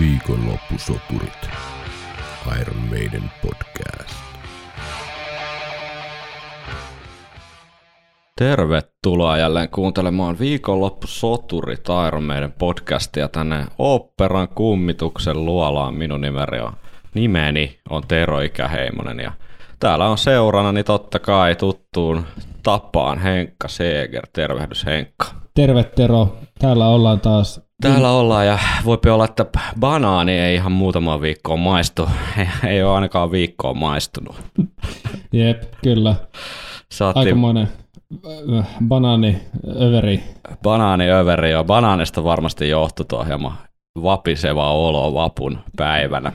Viikonloppusoturit. Iron Maiden podcast. Tervetuloa jälleen kuuntelemaan Viikonloppusoturit Iron Maiden podcastia tänne oopperan kummituksen luolaan. Minun nimeni on, nimeni on Tero Ikäheimonen ja täällä on seurana niin totta kai tuttuun tapaan Henkka Seeger. Tervehdys Henkka. Terve Tero, täällä ollaan taas. Täällä ollaan ja voipi olla, että banaani ei ihan muutama viikkoa maistu. Ei, ei ole ainakaan viikkoa maistunut. Jep, kyllä. Saatiin Aikamoinen äh, banaani överi. banaaniöveri ja banaanista varmasti johtui tuo hieman vapiseva olo vapun päivänä.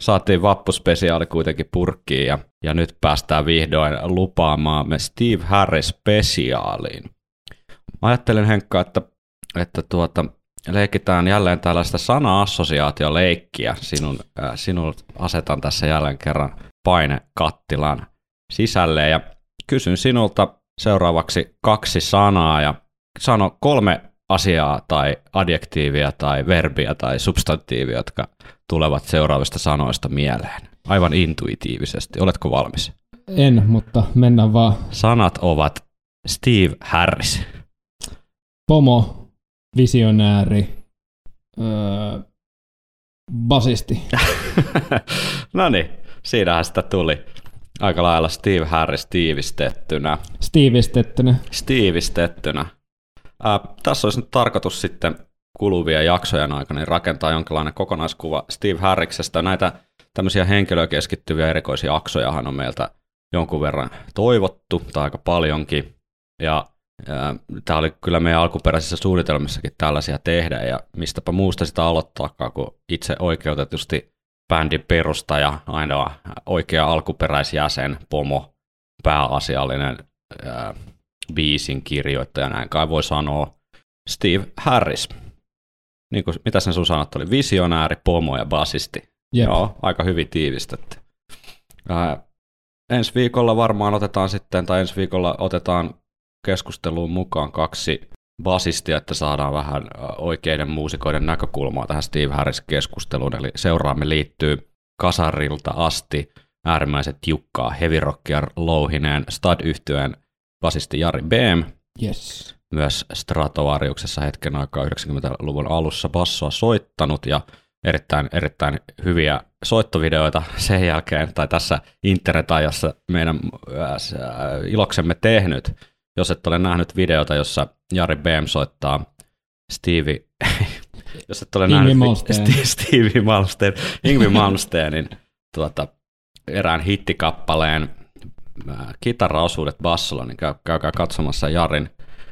Saatiin vappuspesiaali kuitenkin purkkiin ja, ja nyt päästään vihdoin lupaamaan Steve Harris spesiaaliin. Mä ajattelin Henkka, että, että tuota, leikitään jälleen tällaista sana-assosiaatioleikkiä. Sinun, äh, sinun asetan tässä jälleen kerran painekattilan sisälle ja kysyn sinulta seuraavaksi kaksi sanaa ja sano kolme asiaa tai adjektiivia tai verbiä tai substantiivia, jotka tulevat seuraavista sanoista mieleen. Aivan intuitiivisesti. Oletko valmis? En, mutta mennään vaan. Sanat ovat Steve Harris. Pomo, visionääri, öö, basisti. no niin, siinähän sitä tuli. Aika lailla Steve Harris tiivistettynä. Stiivistettynä. Stiivistettynä. Ää, tässä olisi nyt tarkoitus sitten kuluvia jaksojen aikana niin rakentaa jonkinlainen kokonaiskuva Steve Harriksesta. Näitä tämmöisiä henkilöä keskittyviä erikoisjaksojahan on meiltä jonkun verran toivottu, tai aika paljonkin. Ja tämä oli kyllä meidän alkuperäisissä suunnitelmissakin tällaisia tehdä, ja mistäpä muusta sitä aloittaakaan, kun itse oikeutetusti bändin perustaja, ainoa oikea alkuperäisjäsen, pomo, pääasiallinen ää, biisin kirjoittaja, näin kai voi sanoa, Steve Harris. Niin kuin, mitä sen sun sanot oli? Visionääri, pomo ja basisti. Jep. Joo, aika hyvin tiivistetty. Ää, ensi viikolla varmaan otetaan sitten, tai ensi viikolla otetaan keskusteluun mukaan kaksi basistia, että saadaan vähän oikeiden muusikoiden näkökulmaa tähän Steve Harris-keskusteluun. Eli seuraamme liittyy kasarilta asti äärimmäiset tiukkaa heavy rockia louhineen stud yhtyeen basisti Jari Behm, Yes. myös Stratovariuksessa hetken aikaa 90-luvun alussa bassoa soittanut ja erittäin, erittäin hyviä soittovideoita sen jälkeen, tai tässä internet-ajassa meidän iloksemme tehnyt. Jos et ole nähnyt videota, jossa Jari Behm soittaa Stevie, jos et ole nähnyt Malmsteen. Stevie Malmsteen, Yngwie Malmsteenin tuota, erään hittikappaleen äh, kitaraosuudet bassolla, niin käy, käykää katsomassa Jarin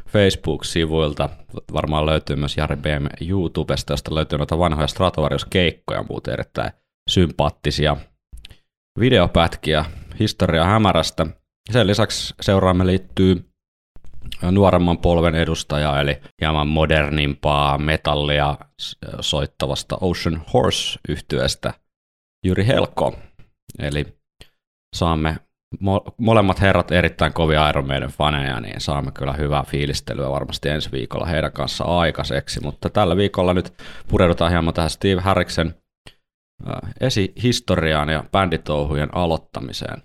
Facebook-sivuilta. Varmaan löytyy myös Jari BM YouTubesta, josta löytyy noita vanhoja Stratovarius-keikkoja, muuten erittäin sympaattisia videopätkiä historia hämärästä. Sen lisäksi seuraamme liittyy nuoremman polven edustaja, eli hieman modernimpaa metallia soittavasta Ocean horse yhtyeestä Jyri Helko. Eli saamme mo- molemmat herrat erittäin kovia Iron Maiden faneja, niin saamme kyllä hyvää fiilistelyä varmasti ensi viikolla heidän kanssa aikaiseksi, mutta tällä viikolla nyt pureudutaan hieman tähän Steve Harriksen esihistoriaan ja bänditouhujen aloittamiseen.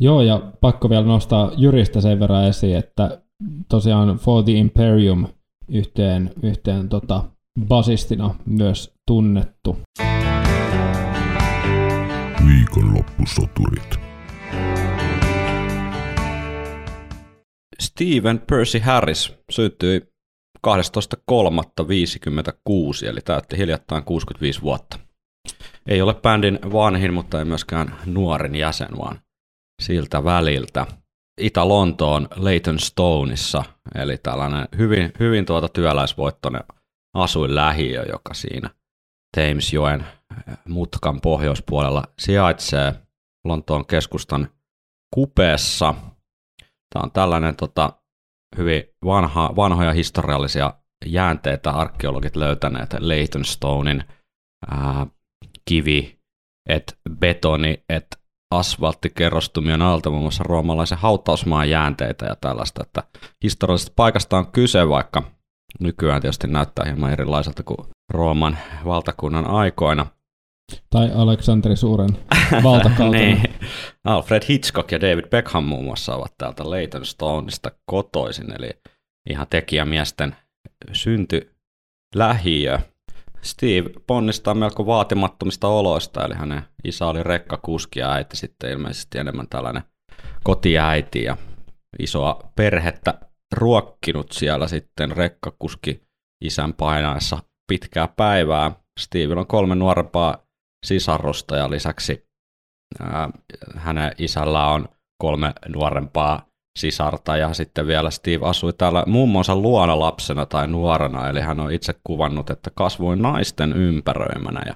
Joo, ja pakko vielä nostaa Jyristä sen verran esiin, että tosiaan For the Imperium yhteen, yhteen tota, basistina myös tunnettu. Viikonloppusoturit. Steven Percy Harris syntyi 12.3.56, eli täytti hiljattain 65 vuotta. Ei ole bändin vanhin, mutta ei myöskään nuorin jäsen, vaan siltä väliltä. Itä-Lontoon Leighton Stoneissa, eli tällainen hyvin, hyvin tuota työläisvoittoinen asuinlähiö, joka siinä Thamesjoen mutkan pohjoispuolella sijaitsee Lontoon keskustan kupeessa. Tämä on tällainen tota, hyvin vanha, vanhoja historiallisia jäänteitä arkeologit löytäneet Leytonstonein ää, kivi, et betoni, et asfalttikerrostumien alta muun muassa roomalaisen hautausmaan jäänteitä ja tällaista, että historiallisesta paikasta on kyse, vaikka nykyään tietysti näyttää hieman erilaiselta kuin Rooman valtakunnan aikoina. Tai Aleksanteri Suuren valtakautena. niin. Alfred Hitchcock ja David Beckham muun muassa ovat täältä Stoneista kotoisin, eli ihan tekijämiesten synty lähiö. Steve ponnistaa melko vaatimattomista oloista, eli hänen isä oli rekkakuski ja äiti sitten ilmeisesti enemmän tällainen kotiäiti ja isoa perhettä ruokkinut siellä sitten rekkakuski isän painaessa pitkää päivää. Steve on kolme nuorempaa sisarusta ja lisäksi ää, hänen isällä on kolme nuorempaa sisarta ja sitten vielä Steve asui täällä mummonsa luona lapsena tai nuorena, eli hän on itse kuvannut, että kasvoin naisten ympäröimänä ja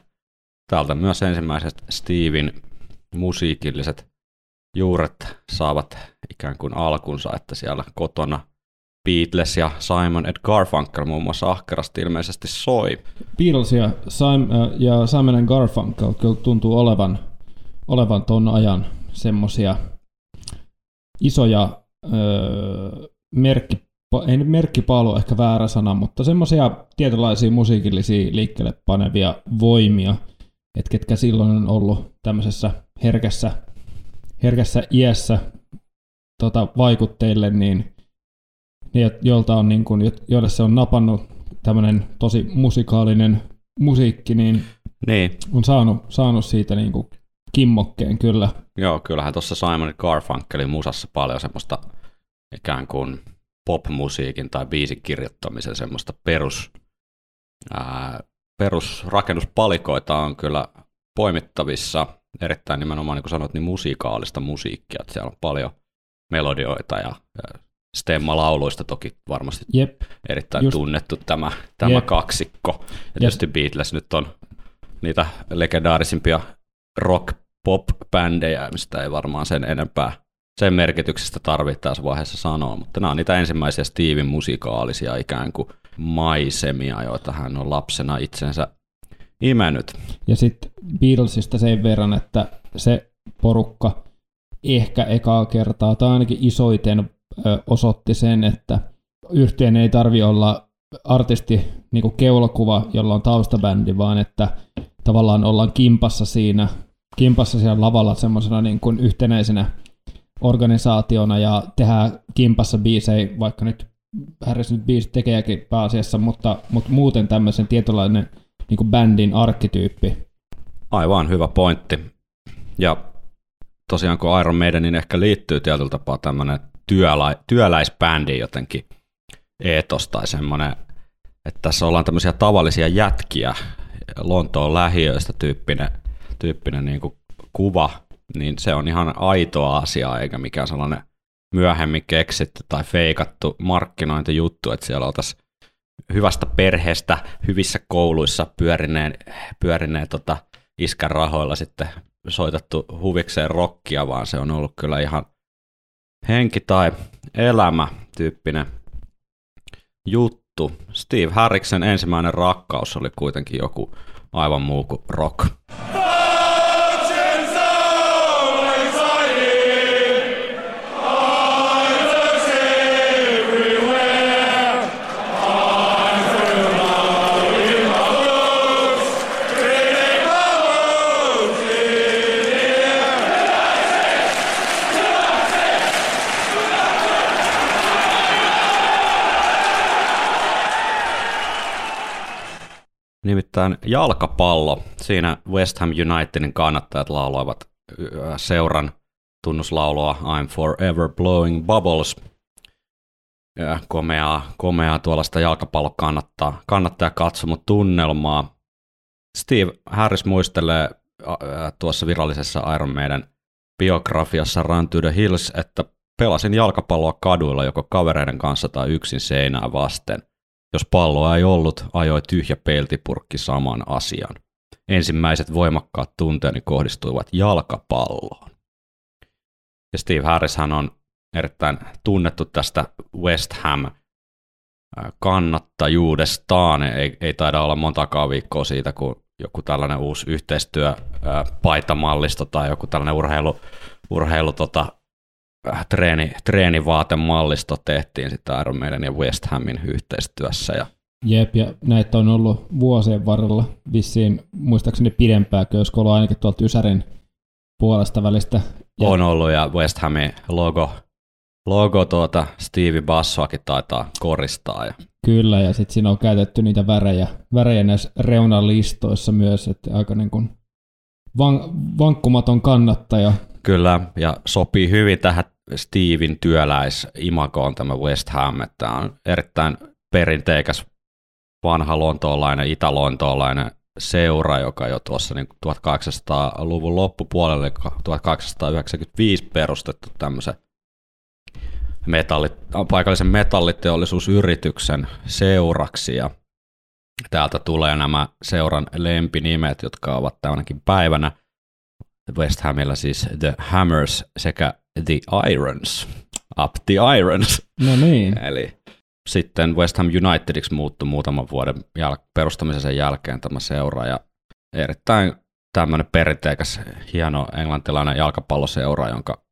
täältä myös ensimmäiset Steven musiikilliset juuret saavat ikään kuin alkunsa, että siellä kotona Beatles ja Simon Ed Garfunkel muun muassa ahkerasti ilmeisesti soi. Beatles ja, Simon, äh, ja Simon Garfunkel kyllä tuntuu olevan, olevan ton ajan semmosia isoja öö, merkki, ei nyt merkkipaalu ehkä väärä sana, mutta semmoisia tietynlaisia musiikillisia liikkeelle panevia voimia, että ketkä silloin on ollut tämmöisessä herkässä, herkässä iässä tota, vaikutteille, niin ne, jolta on niin kuin, joille se on napannut tämmöinen tosi musikaalinen musiikki, niin, niin. on saanut, saanut siitä niin kuin kimmokkeen kyllä. Joo, kyllähän tuossa Simon Garfunkelin musassa paljon semmoista ikään kuin popmusiikin tai biisin kirjoittamisen semmoista perus, ää, perusrakennuspalikoita on kyllä poimittavissa erittäin nimenomaan, niin kuin sanoit, niin musiikaalista musiikkia, että siellä on paljon melodioita ja, ja Stemma-lauluista toki varmasti Jep. erittäin Just. tunnettu tämä, tämä Jep. kaksikko. Ja tietysti Beatles nyt on niitä legendaarisimpia rock-pop-bändejä, mistä ei varmaan sen enempää sen merkityksestä tarvitse tässä vaiheessa sanoa, mutta nämä on niitä ensimmäisiä Steven musikaalisia ikään kuin maisemia, joita hän on lapsena itsensä imennyt. Ja sitten Beatlesista sen verran, että se porukka ehkä ekaa kertaa, tai ainakin isoiten osoitti sen, että yhtiön ei tarvi olla artisti niin kuin keulakuva, jolla on taustabändi, vaan että tavallaan ollaan kimpassa siinä, kimpassa siellä lavalla semmoisena niin kuin yhtenäisenä organisaationa ja tehdään kimpassa biisejä, vaikka nyt Harris nyt biisit tekeekin pääasiassa, mutta, mutta muuten tämmöisen tietynlainen niin kuin bändin arkkityyppi. Aivan hyvä pointti. Ja tosiaan kun Iron Maidenin ehkä liittyy tietyllä tapaa tämmöinen työlä, työläisbändi jotenkin eetos tai semmoinen, että tässä ollaan tämmöisiä tavallisia jätkiä Lontoon lähiöistä tyyppinen, tyyppinen niin kuin kuva, niin se on ihan aitoa asiaa eikä mikään sellainen myöhemmin keksitty tai feikattu markkinointijuttu, että siellä oltaisiin hyvästä perheestä, hyvissä kouluissa pyörineen, pyörineen tota iskän rahoilla sitten soitettu huvikseen rockia, vaan se on ollut kyllä ihan henki tai elämä tyyppinen juttu. Steve Harriksen ensimmäinen rakkaus oli kuitenkin joku aivan muu kuin rock. Nimittäin jalkapallo. Siinä West Ham Unitedin kannattajat lauloivat seuran tunnuslaulua I'm forever blowing bubbles. Ja komeaa, komeaa tuollaista jalkapallo kannattaa, kannattaa katsomut tunnelmaa. Steve Harris muistelee tuossa virallisessa Iron Maiden biografiassa Run to the Hills, että pelasin jalkapalloa kaduilla joko kavereiden kanssa tai yksin seinää vasten – jos palloa ei ollut, ajoi tyhjä peltipurkki saman asian. Ensimmäiset voimakkaat tunteeni kohdistuivat jalkapalloon. Ja Steve Harris hän on erittäin tunnettu tästä West Ham kannattajuudestaan. Ei, ei taida olla montakaan viikkoa siitä, kun joku tällainen uusi yhteistyö paitamallisto tai joku tällainen urheilu, urheilu tota, Äh, treeni, treenivaatemallisto tehtiin sitten Iron Maiden ja West Hamin yhteistyössä ja Jep, ja näitä on ollut vuosien varrella vissiin, muistaakseni pidempääkö, jos ollut ainakin tuolta Ysärin puolesta välistä. Ja... On ollut, ja West Hamin logo, logo tuota Stevie Bassoakin taitaa koristaa. Ja... Kyllä, ja sitten siinä on käytetty niitä värejä, värejä näissä reunalistoissa myös, että aika niin kuin van, vankkumaton kannattaja. Kyllä, ja sopii hyvin tähän Steven työläisimakoon tämä West Ham, että on erittäin perinteikäs vanha lontoolainen, italontoolainen seura, joka jo tuossa niin 1800-luvun loppupuolelle 1895 perustettu tämmöisen metalli, paikallisen metalliteollisuusyrityksen seuraksi. Ja täältä tulee nämä seuran lempinimet, jotka ovat tämänkin päivänä West Hamilla siis The Hammers sekä The Irons. Up the Irons. No niin. Eli sitten West Ham Unitediksi muuttui muutaman vuoden jäl- perustamisen jälkeen tämä seura ja erittäin tämmöinen perinteikäs, hieno englantilainen jalkapalloseura, jonka,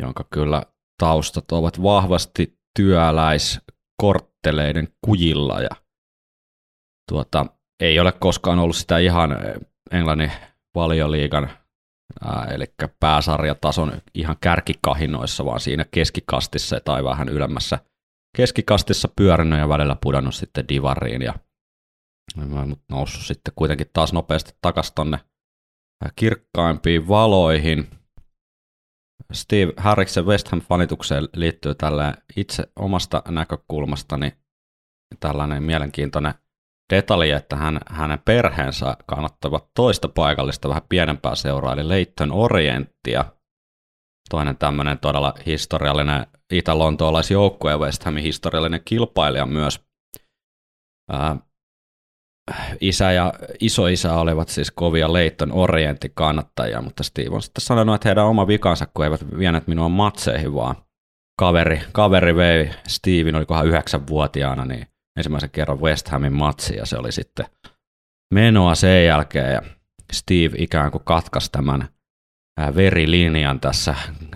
jonka kyllä taustat ovat vahvasti työläiskortteleiden kujilla ja tuota, ei ole koskaan ollut sitä ihan Englannin valioliigan eli pääsarjatason ihan kärkikahinoissa, vaan siinä keskikastissa tai vähän ylemmässä keskikastissa pyörinyt ja välillä pudonnut sitten divariin ja noussut sitten kuitenkin taas nopeasti takaisin tonne kirkkaimpiin valoihin. Steve Harriksen West Ham-fanitukseen liittyy tällä itse omasta näkökulmastani tällainen mielenkiintoinen detalji, että hän, hänen perheensä kannattavat toista paikallista vähän pienempää seuraa, eli Leighton Orienttia. Toinen tämmöinen todella historiallinen itä-lontoolaisjoukkue ja West Hamin historiallinen kilpailija myös. Ää, isä ja isoisä olivat siis kovia Leighton Orientin kannattajia, mutta Steve on sitten sanonut, että heidän oma vikansa, kun eivät vienet minua matseihin, vaan kaveri, kaveri vei Steven, olikohan yhdeksänvuotiaana, niin ensimmäisen kerran West Hamin matsi, ja se oli sitten menoa sen jälkeen, ja Steve ikään kuin katkaisi tämän verilinjan tässä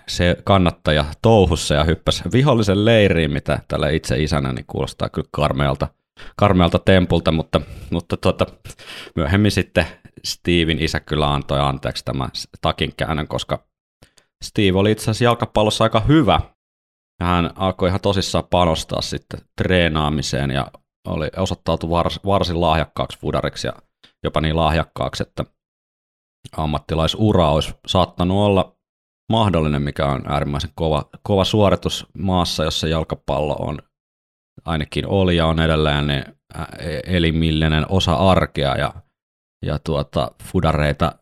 se kannattaja touhussa ja hyppäsi vihollisen leiriin, mitä tällä itse isänä niin kuulostaa kyllä karmealta, karmealta tempulta, mutta, mutta tuota, myöhemmin sitten Steven isä kyllä antoi anteeksi tämän takin käännön, koska Steve oli itse asiassa jalkapallossa aika hyvä, ja hän alkoi ihan tosissaan panostaa sitten treenaamiseen ja oli osoittautu vars, varsin lahjakkaaksi fudariksi ja jopa niin lahjakkaaksi, että ammattilaisura olisi saattanut olla mahdollinen, mikä on äärimmäisen kova, kova suoritus maassa, jossa jalkapallo on ainakin oli ja on edelleen niin elimillinen osa arkea ja, ja tuota, fudareita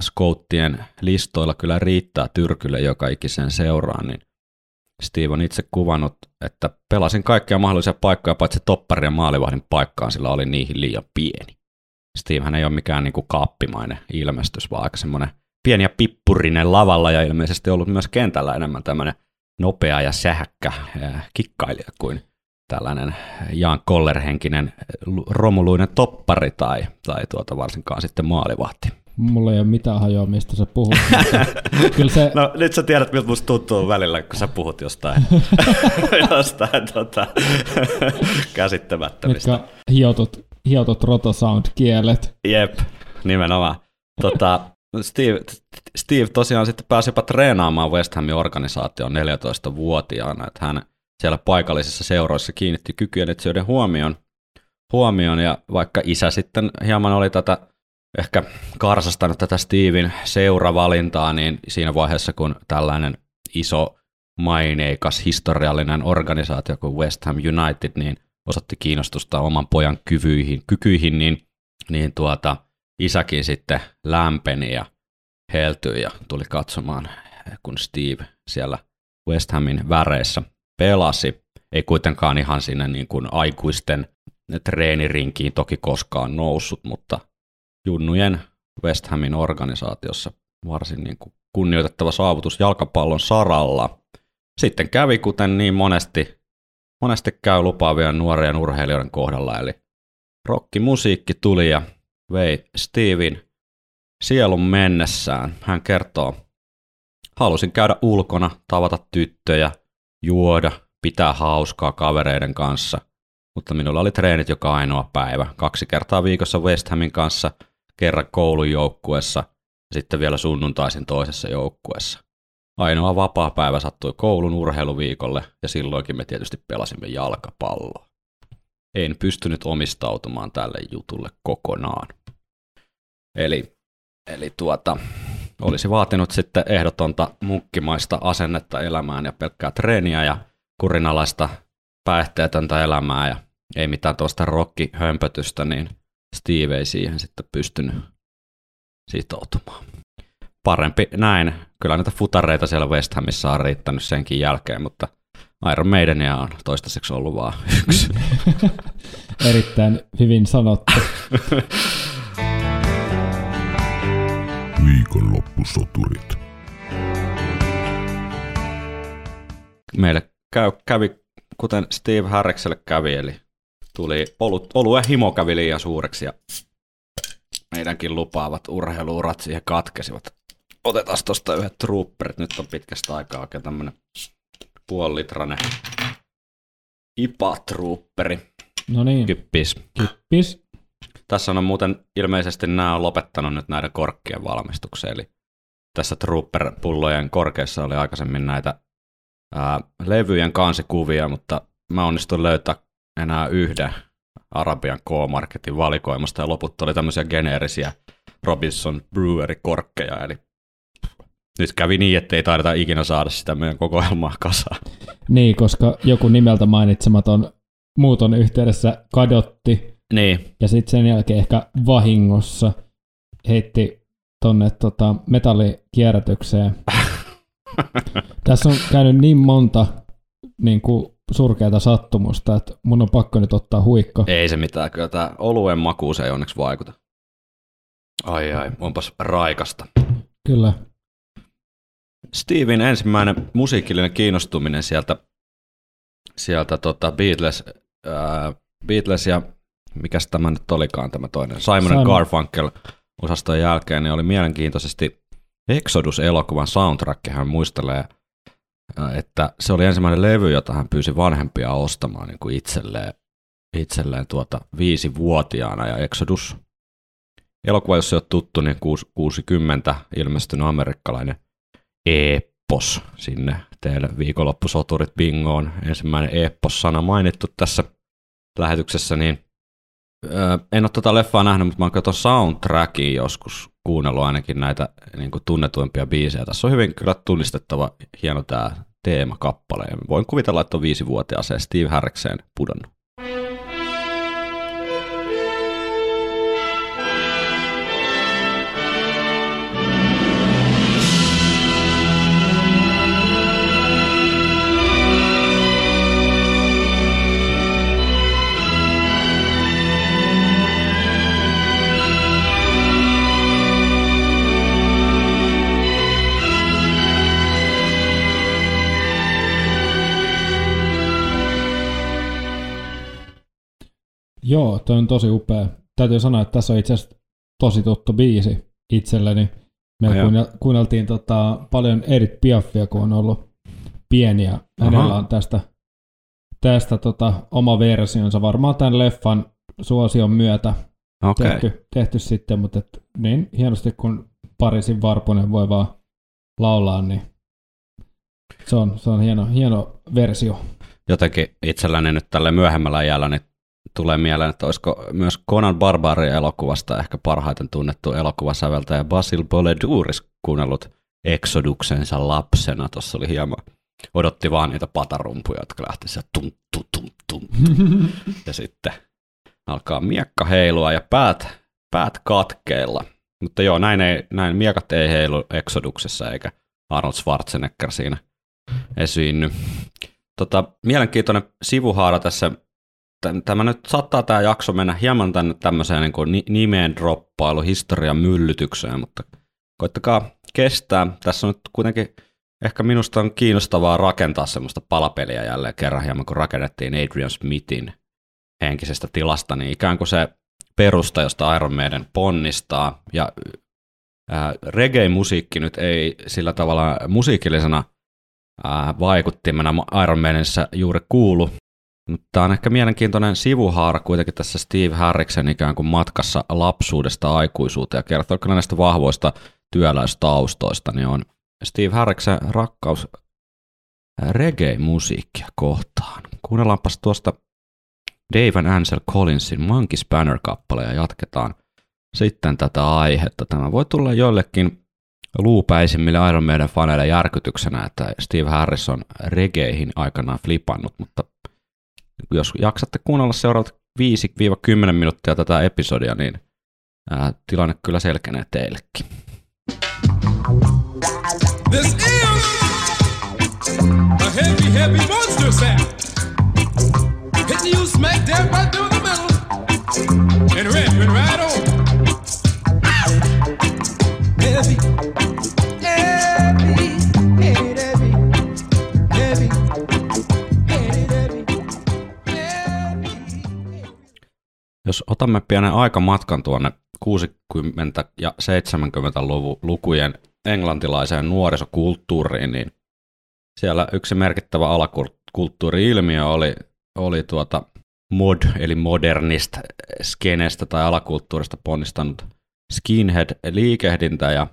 skouttien listoilla kyllä riittää Tyrkylle joka ikisen seuraan, niin Steve on itse kuvannut, että pelasin kaikkia mahdollisia paikkoja, paitsi toppari ja maalivahdin paikkaan, sillä oli niihin liian pieni. Steve ei ole mikään niin kuin kaappimainen ilmestys, vaan aika semmoinen pieni ja pippurinen lavalla ja ilmeisesti ollut myös kentällä enemmän tämmöinen nopea ja sähäkkä kikkailija kuin tällainen Jaan Kollerhenkinen romuluinen toppari tai, tai tuota varsinkaan sitten maalivahti. Mulla ei ole mitään hajoa, mistä sä puhut. kyllä se... No nyt sä tiedät, miltä musta tuntuu välillä, kun sä puhut jostain, jostain tota, käsittämättömistä. Mitkä hiotut, hiotut rotosound-kielet. Jep, nimenomaan. Tota, Steve, Steve tosiaan sitten pääsi jopa treenaamaan West Hamin organisaation 14-vuotiaana, että hän siellä paikallisissa seuroissa kiinnitti kykyjen etsijöiden huomioon, huomioon, ja vaikka isä sitten hieman oli tätä ehkä karsastanut tätä Steven seuravalintaa, niin siinä vaiheessa, kun tällainen iso maineikas historiallinen organisaatio kuin West Ham United niin osoitti kiinnostusta oman pojan kyvyihin, kykyihin, niin, niin tuota, isäkin sitten lämpeni ja heltyi ja tuli katsomaan, kun Steve siellä West Hamin väreissä pelasi. Ei kuitenkaan ihan sinne niin kuin aikuisten treenirinkiin toki koskaan noussut, mutta junnujen West Hamin organisaatiossa varsin niin kuin kunnioitettava saavutus jalkapallon saralla. Sitten kävi, kuten niin monesti, monesti käy lupaavien nuorien urheilijoiden kohdalla, eli rockimusiikki tuli ja vei Steven sielun mennessään. Hän kertoo, halusin käydä ulkona, tavata tyttöjä, juoda, pitää hauskaa kavereiden kanssa. mutta minulla oli treenit joka ainoa päivä. Kaksi kertaa viikossa West Hamin kanssa, kerran koulun joukkuessa ja sitten vielä sunnuntaisin toisessa joukkuessa. Ainoa vapaa päivä sattui koulun urheiluviikolle ja silloinkin me tietysti pelasimme jalkapalloa. En pystynyt omistautumaan tälle jutulle kokonaan. Eli, eli tuota, olisi vaatinut sitten ehdotonta munkkimaista asennetta elämään ja pelkkää treeniä ja kurinalaista päihteetöntä elämää ja ei mitään tuosta rokkihömpötystä, niin Steve ei siihen sitten pystynyt sitoutumaan. Parempi näin. Kyllä näitä futareita siellä West Hamissa on riittänyt senkin jälkeen, mutta Iron Maidenia on toistaiseksi ollut vaan yksi. Erittäin hyvin sanottu. Viikonloppusoturit. Meille käy, kävi, kuten Steve Harrikselle kävi, eli tuli olut, oluen himo kävi liian suureksi ja meidänkin lupaavat urheiluurat siihen katkesivat. Otetaan tuosta yhdet trooperit, nyt on pitkästä aikaa oikein tämmönen puolilitrainen IPA-trooperi. No niin, Kyppis. kippis. Tässä on muuten ilmeisesti nämä on lopettanut nyt näiden korkkien valmistuksen, eli tässä Trooper-pullojen korkeissa oli aikaisemmin näitä ää, levyjen kansikuvia, mutta mä onnistuin löytää enää yhden Arabian K-Marketin valikoimasta, ja loput oli tämmöisiä geneerisiä Robinson Brewery-korkkeja, eli nyt kävi niin, että ei taideta ikinä saada sitä meidän kokoelmaa kasaan. Niin, koska joku nimeltä mainitsematon muuton yhteydessä kadotti Niin, ja sitten sen jälkeen ehkä vahingossa heitti tonne tota, metallikierrätykseen. Tässä on käynyt niin monta niin kuin, surkeata sattumusta, että mun on pakko nyt ottaa huikka. ei se mitään, kyllä tämä oluen makuus ei onneksi vaikuta. Ai ai, onpas raikasta. Kyllä. Steven ensimmäinen musiikillinen kiinnostuminen sieltä, sieltä tota Beatles, ää, Beatles ja mikäs tämä nyt olikaan tämä toinen, Simon, Simon. Garfunkel osaston jälkeen, niin oli mielenkiintoisesti Exodus-elokuvan soundtrack, hän muistelee, että se oli ensimmäinen levy, jota hän pyysi vanhempia ostamaan niin kuin itselleen, itselleen tuota viisivuotiaana, ja Exodus elokuva, jos se on tuttu, niin 60 ilmestynyt amerikkalainen Eppos sinne teille viikonloppusoturit bingoon. Ensimmäinen Eppos-sana mainittu tässä lähetyksessä, niin en ole tota leffaa nähnyt, mutta mä oon soundtrackin joskus kuunnellut ainakin näitä niin kuin tunnetuimpia biisejä. Tässä on hyvin kyllä tunnistettava hieno tämä teemakappale. Voin kuvitella, että on viisivuotiaaseen Steve Harrikseen pudonnut. Joo, toi on tosi upea. Täytyy sanoa, että tässä on itse asiassa tosi tuttu biisi itselleni. Me kuunnel- kuunneltiin tota, paljon Edith Piaffia, kun on ollut pieniä. Hänellä Aha. on tästä, tästä tota, oma versionsa varmaan tämän leffan suosion myötä Okei. tehty, tehty sitten, mutta et, niin hienosti kun Parisin Varpunen voi vaan laulaa, niin se on, se on hieno, hieno versio. jotenkin itselläni nyt tälle myöhemmällä iällä niin tulee mieleen, että olisiko myös Conan Barbarin elokuvasta ehkä parhaiten tunnettu elokuvasäveltäjä Basil Boledouris kuunnellut Exoduksensa lapsena. Tuossa oli hieman, odotti vaan niitä patarumpuja, jotka lähti sieltä tum, tum, tum, tum, ja sitten alkaa miekka heilua ja päät, päät katkeilla. Mutta joo, näin, ei, näin miekat ei heilu Exoduksessa eikä Arnold Schwarzenegger siinä esiinny. Tota, mielenkiintoinen sivuhaara tässä. Täm- Tämä nyt saattaa tämä jakso mennä hieman tänne tämmöiseen niin kuin ni- nimeen droppailu, historian myllytykseen, mutta koittakaa kestää. Tässä on nyt kuitenkin ehkä minusta on kiinnostavaa rakentaa semmoista palapeliä jälleen kerran hieman, kun rakennettiin Adrian Smithin henkisestä tilasta, niin ikään kuin se perusta, josta Iron Maiden ponnistaa. Ja reggae-musiikki nyt ei sillä tavalla musiikillisena vaikuttimena Iron Maidenissä juuri kuulu, Mutta tämä on ehkä mielenkiintoinen sivuhaara kuitenkin tässä Steve Harriksen ikään kuin matkassa lapsuudesta aikuisuuteen ja kertoo kyllä näistä vahvoista työläistaustoista, niin on Steve Harriksen rakkaus reggae-musiikkia kohtaan. Kuunnellaanpas tuosta Dave Ansel Collinsin Monkey Spanner-kappale ja jatketaan sitten tätä aihetta. Tämä voi tulla joillekin luupäisimmille Iron Maiden faneille järkytyksenä, että Steve Harris on regeihin aikanaan flipannut, mutta jos jaksatte kuunnella seuraavat 5-10 minuuttia tätä episodia, niin ää, tilanne kyllä selkenee teillekin. This is a heavy, heavy monster sound. Hitting you smack down right through the middle and ripping right Jos otamme pienen aikamatkan tuonne 60- ja 70-lukujen englantilaiseen nuorisokulttuuriin, niin siellä yksi merkittävä alakulttuuri-ilmiö oli, oli tuota mod, eli modernist skenestä tai alakulttuurista ponnistanut skinhead-liikehdintä, ja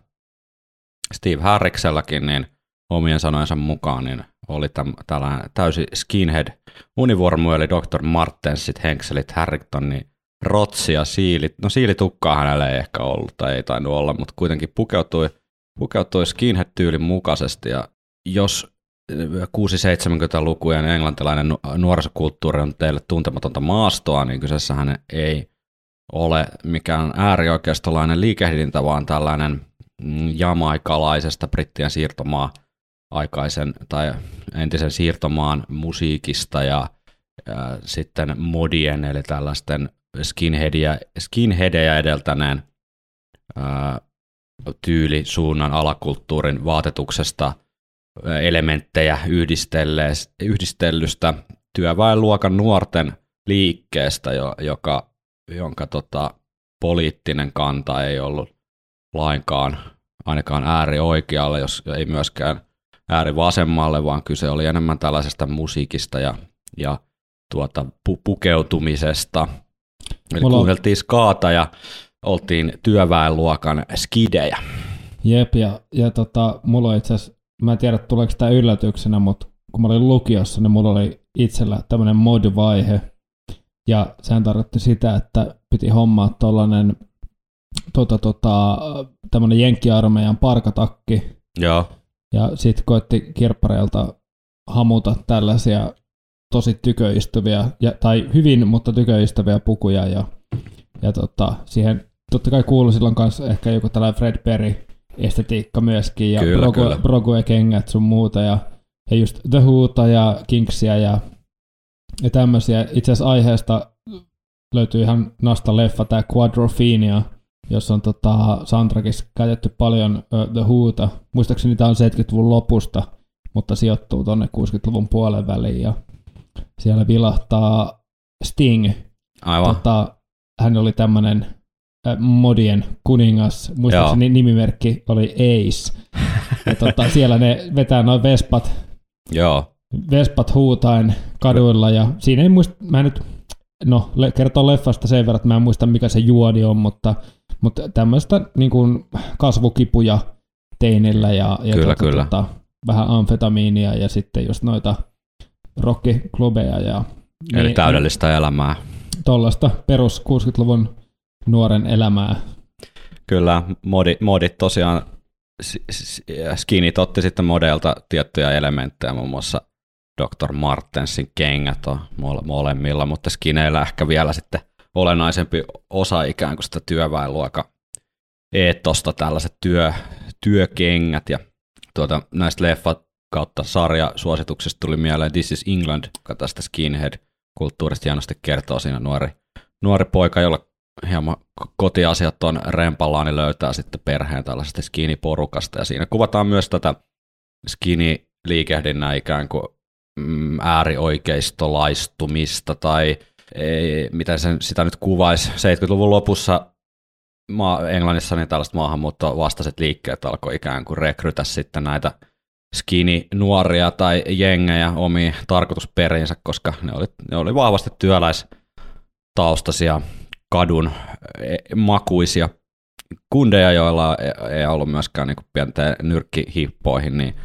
Steve Harriksellakin niin omien sanojensa mukaan niin oli täm, tällainen täysi skinhead-univormu, eli Dr. Martensit, Henkselit, Harrington, niin rotsi ja siilit. No siilitukkaa hänellä ei ehkä ollut tai ei tainnut olla, mutta kuitenkin pukeutui, pukeutui skinhead-tyylin mukaisesti. Ja jos 6-70-lukujen englantilainen nuorisokulttuuri on teille tuntematonta maastoa, niin kyseessähän ei ole mikään äärioikeistolainen liikehdintä, vaan tällainen jamaikalaisesta brittien siirtomaa aikaisen tai entisen siirtomaan musiikista ja, ja sitten modien eli tällaisten skinheadia, skinheadejä edeltäneen ää, tyylisuunnan alakulttuurin vaatetuksesta elementtejä yhdistellystä työväenluokan nuorten liikkeestä, joka, jonka tota, poliittinen kanta ei ollut lainkaan ainakaan äärioikealle, jos ei myöskään äärivasemmalle, vaan kyse oli enemmän tällaisesta musiikista ja, ja tuota, pu- pukeutumisesta – Eli Mulla... kuunneltiin skaata ja oltiin työväenluokan skidejä. Jep, ja, ja tota, mulla itse asiassa, mä en tiedä tuleeko tämä yllätyksenä, mutta kun mä olin lukiossa, niin mulla oli itsellä tämmöinen mod-vaihe, ja sehän tarkoitti sitä, että piti hommaa tuollainen tota, tota, tämmöinen jenkkiarmeijan parkatakki. Joo. Ja sitten koetti kirppareilta hamuta tällaisia tosi tyköistuvia, ja, tai hyvin, mutta tyköistuvia pukuja, ja, ja tota, siihen totta kai kuului silloin kanssa ehkä joku tällainen Fred Perry estetiikka myöskin, ja kyllä, Brogue, Brogue kengät sun muuta, ja, ja just The Whoota ja Kinksia ja, ja tämmöisiä. Itse asiassa aiheesta löytyy ihan nasta leffa, tämä Quadrophenia, jossa on tota, soundtrackissa käytetty paljon uh, The Whoota. Muistaakseni tämä on 70-luvun lopusta, mutta sijoittuu tuonne 60-luvun puolen väliin. Ja siellä vilahtaa Sting. Aivan. Tota, hän oli tämmöinen äh, modien kuningas, muistaakseni Joo. nimimerkki oli Ace. ja tota, siellä ne vetää noin vespat, Joo. vespat huutain kaduilla ja siinä ei muista, mä nyt, no kertoo leffasta sen verran, että mä en muista mikä se juoni on, mutta, mutta tämmöistä niin kuin kasvukipuja teinillä ja, ja kyllä, tota, kyllä. Tota, vähän amfetamiinia ja sitten just noita rockiklubeja. Ja, Eli niin, täydellistä elämää. Tuollaista perus 60-luvun nuoren elämää. Kyllä, modit, modit tosiaan, skinit otti sitten modelta tiettyjä elementtejä, muun muassa Dr. Martensin kengät on molemmilla, mutta skineillä ehkä vielä sitten olennaisempi osa ikään kuin sitä työväenluokan eetosta, tällaiset työ, työkengät ja tuota, näistä leffat kautta sarja suosituksesta tuli mieleen This is England, joka tästä skinhead-kulttuurista hienosti kertoo siinä nuori, nuori poika, jolla hieman kotiasiat on rempallaan, niin löytää sitten perheen tällaisesta skinny-porukasta. Ja siinä kuvataan myös tätä skinny-liikehdinnän ikään kuin mm, äärioikeistolaistumista tai ei, miten sen, sitä nyt kuvaisi. 70-luvun lopussa Englannissa niin tällaiset maahanmuuttovastaiset liikkeet alkoi ikään kuin rekrytä sitten näitä skini nuoria tai jengejä omiin tarkoitusperinsä, koska ne oli, ne oli vahvasti työläistaustaisia kadun e, makuisia kundeja, joilla ei ollut myöskään niin pientä nyrkkihippoihin, niin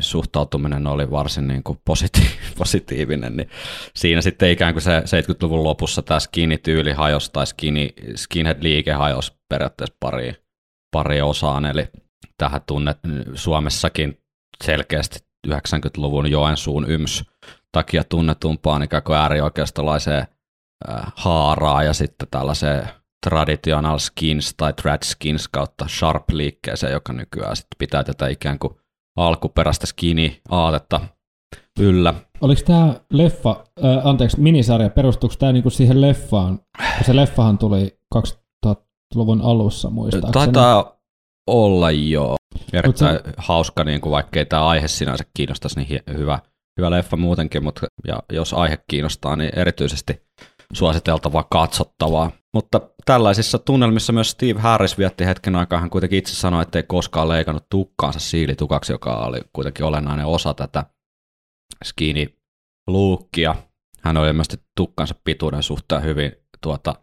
suhtautuminen oli varsin niin kuin positi- positiivinen, niin siinä sitten ikään kuin se 70-luvun lopussa tämä skinny-tyyli hajosi tai skinny, skinhead-liike hajosi periaatteessa pari, pari osaan, eli tähän tunnet Suomessakin selkeästi 90-luvun Joensuun yms takia tunnetumpaan ikään kuin äärioikeistolaiseen äh, haaraa ja sitten tällaiseen traditional skins tai trad skins kautta sharp-liikkeeseen, joka nykyään sitten pitää tätä ikään kuin alkuperäistä skini-aatetta yllä. Oliko tämä leffa, äh, anteeksi, minisarja, perustuuko tämä niinku siihen leffaan? Se leffahan tuli 2000-luvun alussa muistaakseni. Taitaa olla jo. Erittäin se... hauska, niin kuin vaikkei tämä aihe sinänsä kiinnostaisi, niin hyvä, hyvä leffa muutenkin, mutta ja jos aihe kiinnostaa, niin erityisesti suositeltavaa katsottavaa. Mutta tällaisissa tunnelmissa myös Steve Harris vietti hetken aikaa. Hän kuitenkin itse sanoi, että ei koskaan leikannut tukkaansa siilitukaksi, joka oli kuitenkin olennainen osa tätä skini luukkia. Hän oli ilmeisesti tukkansa pituuden suhteen hyvin tuota,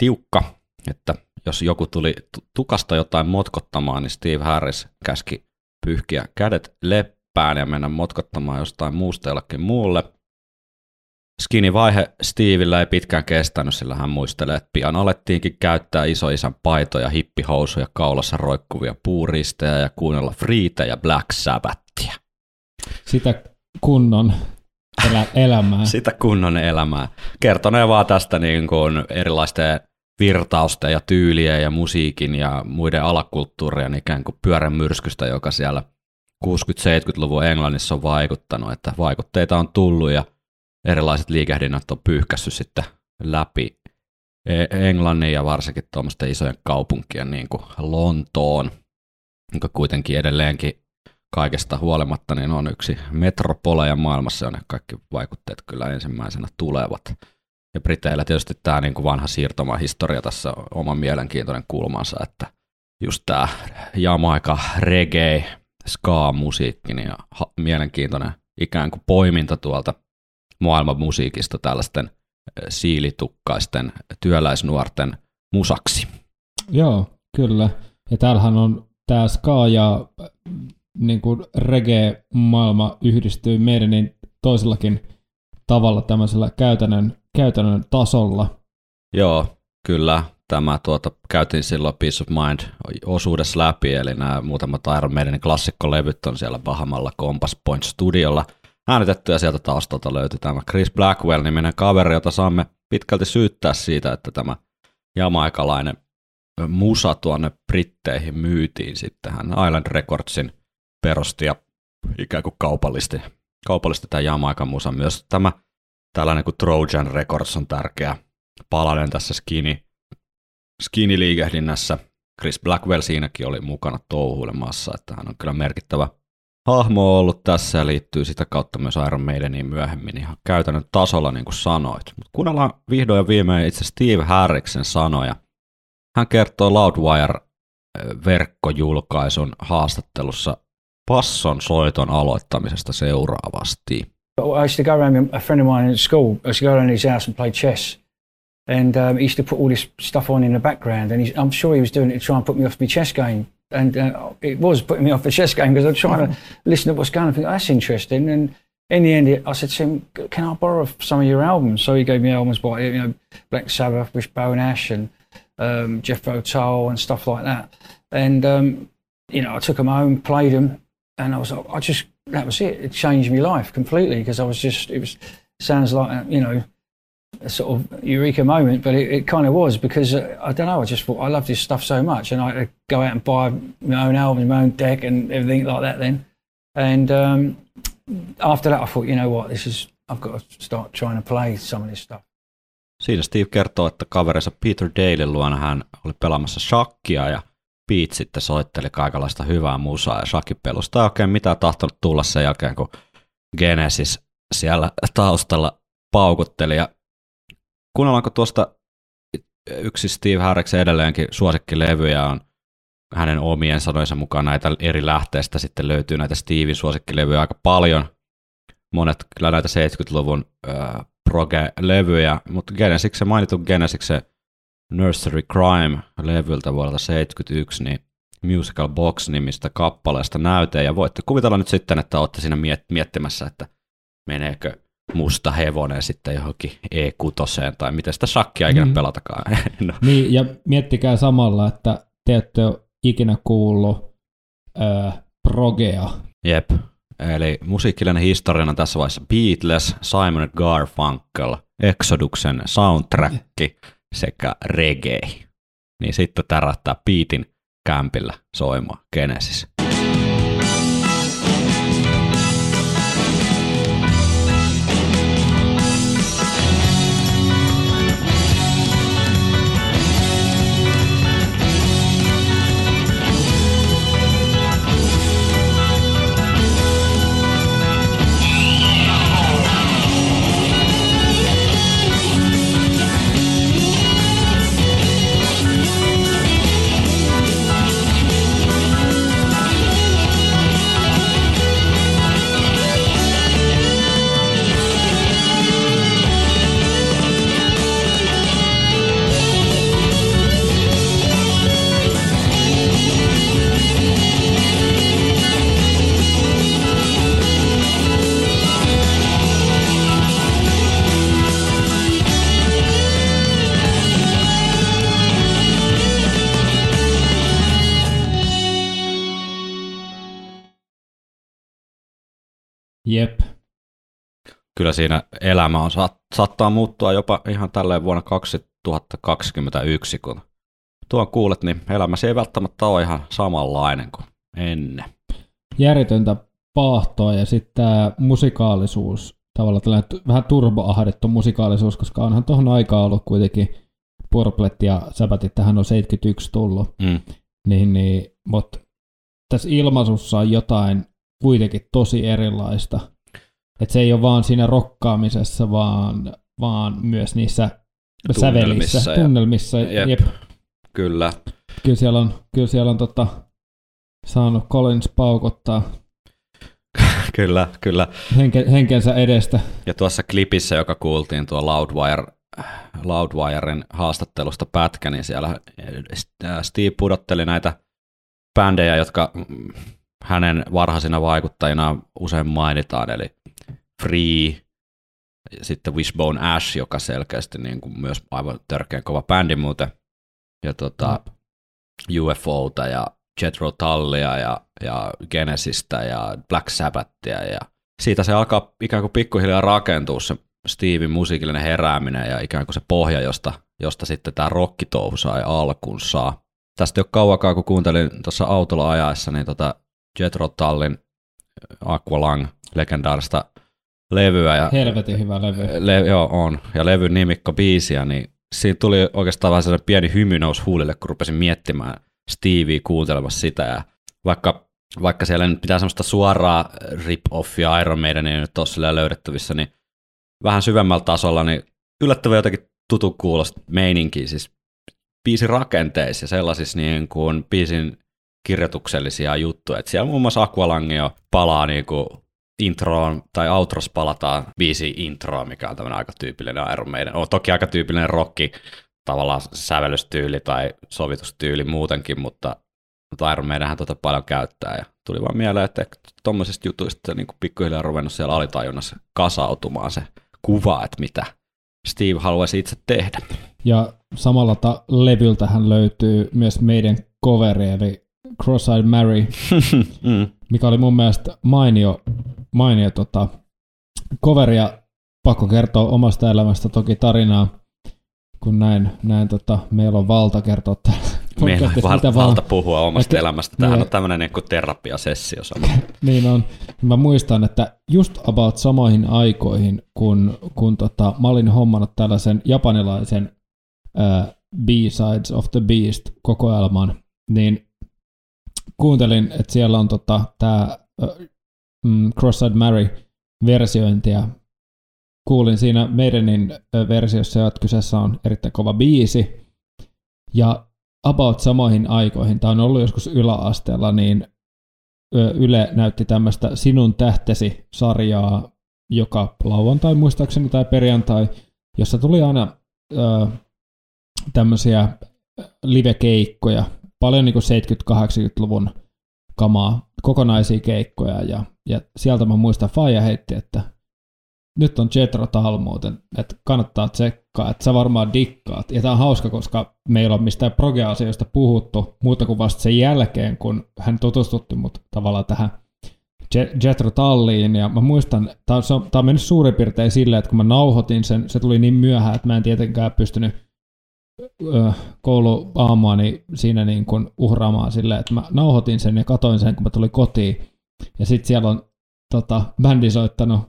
tiukka, että jos joku tuli tukasta jotain motkottamaan, niin Steve Harris käski pyyhkiä kädet leppään ja mennä motkottamaan jostain muusta jollekin muulle. Skinny-vaihe Stevillä ei pitkään kestänyt, sillä hän muistelee, että pian alettiinkin käyttää isoisän paitoja, hippihousuja, kaulassa roikkuvia puuristeja ja kuunnella Freetä ja Black Sabbathia. Sitä kunnon elä- elämää. Sitä kunnon elämää. Kertonee vaan tästä niin kuin erilaisten virtausten ja tyylien ja musiikin ja muiden alakulttuurien ikään kuin pyörän myrskystä, joka siellä 60-70-luvun Englannissa on vaikuttanut, että vaikutteita on tullut ja erilaiset liikehdinnät on pyyhkässyt sitten läpi e- Englannin ja varsinkin tuommoisten isojen kaupunkien niin kuin Lontoon, joka kuitenkin edelleenkin kaikesta huolimatta niin on yksi metropoleja maailmassa, jonne kaikki vaikutteet kyllä ensimmäisenä tulevat. Ja Briteillä tietysti tämä niin kuin vanha siirtomahistoria tässä on oma mielenkiintoinen kulmansa, että just tämä Jamaika reggae, ska-musiikki niin ha- mielenkiintoinen ikään kuin poiminta tuolta maailman musiikista tällaisten siilitukkaisten työläisnuorten musaksi. Joo, kyllä. Ja täällähän on tämä ska ja niin kuin reggae-maailma yhdistyy meidän niin toisellakin tavalla tämmöisellä käytännön, käytännön tasolla. Joo, kyllä. Tämä tuota, käytiin silloin Peace of Mind osuudessa läpi, eli nämä muutamat Iron Maidenin klassikkolevyt on siellä Bahamalla Compass Point Studiolla – äänitetty ja sieltä taustalta löytyi tämä Chris Blackwell-niminen kaveri, jota saamme pitkälti syyttää siitä, että tämä jamaikalainen musa tuonne Britteihin myytiin sitten. Hän Island Recordsin perusti ja ikään kuin kaupallisti, kaupallisti tämä Jamaikan musa. Myös tämä tällainen kuin Trojan Records on tärkeä palanen tässä skinny, skinny-liikehdinnässä. Chris Blackwell siinäkin oli mukana touhuilemassa, että hän on kyllä merkittävä hahmo ollut tässä ja liittyy sitä kautta myös Iron Maideniin myöhemmin ihan käytännön tasolla, niin kuin sanoit. Mutta kuunnellaan vihdoin ja viimein itse Steve Harriksen sanoja. Hän kertoo Loudwire-verkkojulkaisun haastattelussa passon soiton aloittamisesta seuraavasti. I used to go around a friend of mine at school. I used to go around his house and play chess. And um, he used to put all this stuff on in the background. And I'm sure he was doing it to try and put me off my chess game. and uh, it was putting me off the chess game because I'm trying to listen to what's going on. I think, oh, that's interesting. And in the end, I said to him, "Can I borrow some of your albums?" So he gave me albums by you know Black Sabbath, Wishbone Ash, and um, Jeff Tull and stuff like that. And um, you know, I took them home, played them, and I was I just that was it. It changed my life completely because I was just it was sounds like you know a sort of eureka moment, but it, it kind of was because uh, I don't know. I just thought I love this stuff so much, and I go out and buy my own albums, my own deck, and everything like that. Then, and um, after that, I thought, you know what, this is I've got to start trying to play some of this stuff. Siinä Steve kertoo, että kaverinsa Peter Dale luona hän oli pelaamassa shakkia ja Pete sitten soitteli kaikenlaista hyvää musaa ja shakkipelusta ei oikein mitään tahtonut tulla sen jälkeen, kun Genesis siellä taustalla paukutteli. Ja Kuunnellaanko tuosta yksi Steve Harriksen edelleenkin suosikkilevyjä? On hänen omien sanojensa mukaan näitä eri lähteistä sitten löytyy näitä Steven suosikkilevyjä aika paljon. Monet kyllä näitä 70-luvun äh, proge-levyjä, mutta Genesis, mainitun Genesis Nursery Crime-levyltä vuodelta 71, niin Musical Box-nimistä kappaleesta näyte, ja voitte kuvitella nyt sitten, että olette siinä miet- miettimässä, että meneekö musta hevonen sitten johonkin E6 tai miten sitä shakkia ikinä mm. pelatakaan. no. Niin, ja miettikää samalla, että te ette ole ikinä kuullut äh, progea. Jep, eli musiikkillinen historiana tässä vaiheessa Beatles, Simon Garfunkel, Exoduksen soundtrack sekä reggae. Niin sitten tärättää Beatin kämpillä soimaan Genesis. Jep. Kyllä siinä elämä on, saattaa muuttua jopa ihan tälleen vuonna 2021, kun tuon kuulet, niin elämäsi ei välttämättä ole ihan samanlainen kuin ennen. Järjetöntä paahtoa ja sitten tämä musikaalisuus, tavallaan tällainen vähän turboahdettu musikaalisuus, koska onhan tuohon aikaan ollut kuitenkin Purplet ja Sabatit, tähän on 71 tullut, Mm. niin, niin mutta tässä ilmaisussa on jotain kuitenkin tosi erilaista. Et se ei ole vaan siinä rokkaamisessa, vaan, vaan myös niissä Tunnelmissa sävelissä, ja- tunnelmissa. Jep. Jep. Kyllä, Kyllä siellä on, kyllä siellä on tota, saanut Collins paukottaa kyllä, kyllä. henke, henkensä edestä. Ja tuossa klipissä, joka kuultiin tuo Loudwire, Loudwiren haastattelusta pätkä, niin siellä äh, Steve pudotteli näitä bändejä, jotka hänen varhaisina vaikuttajina usein mainitaan, eli Free, sitten Wishbone Ash, joka selkeästi niin kuin myös aivan törkeän kova bändi muuten, ja tota, UFOta ja Jethro Tullia ja, ja Genesistä ja Black Sabbathia ja siitä se alkaa ikään kuin pikkuhiljaa rakentua se Steven musiikillinen herääminen ja ikään kuin se pohja, josta, josta sitten tämä rockitouhu sai alkunsa. Tästä ole kauakaan, kun kuuntelin tuossa autolla ajaessa, niin tota Jethro Tullin Aqualung legendaarista levyä. Ja, Helvetin hyvä levy. Le, joo, on. Ja levyn nimikko biisiä, niin siinä tuli oikeastaan vähän sellainen pieni hymy nousi huulille, kun rupesin miettimään Stevie kuuntelemassa sitä. Ja vaikka, vaikka siellä nyt pitää semmoista suoraa rip-offia Iron Maiden ei nyt ole sillä löydettävissä, niin vähän syvemmällä tasolla, niin yllättävän jotenkin tutu kuulosta meininkiä, siis biisin rakenteissa ja sellaisissa niin kuin biisin kirjoituksellisia juttuja. Et siellä muun muassa Aqualung jo palaa niin kuin introon tai outros palataan biisi introa, mikä on tämmöinen aika tyypillinen Iron Maiden. On toki aika tyypillinen rocki, tavallaan sävellystyyli tai sovitustyyli muutenkin, mutta, mutta Iron Maidenhän tota paljon käyttää ja tuli vaan mieleen, että tuommoisista jutuista niin pikkuhiljaa on ruvennut siellä alitajunnassa kasautumaan se kuva, että mitä Steve haluaisi itse tehdä. Ja samalla ta- levyltähän löytyy myös meidän coveri, eli Cross-Eyed Mary, mm. mikä oli mun mielestä mainio, mainio tota, coveri, ja pakko kertoa omasta elämästä toki tarinaa, kun näin, näin tota, meillä on valta kertoa täällä Meillä on valta, mitä valta puhua omasta Että- elämästä. Tämähän niin. on tämmöinen niin kuin terapiasessio sama. Niin on. Mä muistan, että just about samoihin aikoihin, kun, kun tota, mä olin hommannut tällaisen japanilaisen äh, B-Sides of the Beast-kokoelman, niin kuuntelin, että siellä on tota, tämä mm, Cross-Eyed Mary-versiointi, ja kuulin siinä meidänin äh, versiossa, että kyseessä on erittäin kova biisi, ja about samoihin aikoihin, tämä on ollut joskus yläasteella, niin Yle näytti tämmöistä Sinun tähtesi sarjaa joka lauantai muistaakseni tai perjantai, jossa tuli aina ö, tämmöisiä live-keikkoja, paljon niin 70-80-luvun kamaa, kokonaisia keikkoja ja, ja sieltä mä muistan Faija heitti, että nyt on Jetro Talmuuten, että kannattaa tsekkaa, että sä varmaan dikkaat. Ja tää on hauska, koska meillä on mistään proge-asioista puhuttu muuta kuin vasta sen jälkeen, kun hän tutustutti mut tavallaan tähän Jetro Talliin, ja mä muistan, tää on, tää on mennyt suurin piirtein silleen, että kun mä nauhoitin sen, se tuli niin myöhään, että mä en tietenkään pystynyt kouluaamuani siinä niin kuin uhraamaan silleen, että mä nauhoitin sen ja katoin sen, kun mä tulin kotiin. Ja sitten siellä on tota, bändi soittanut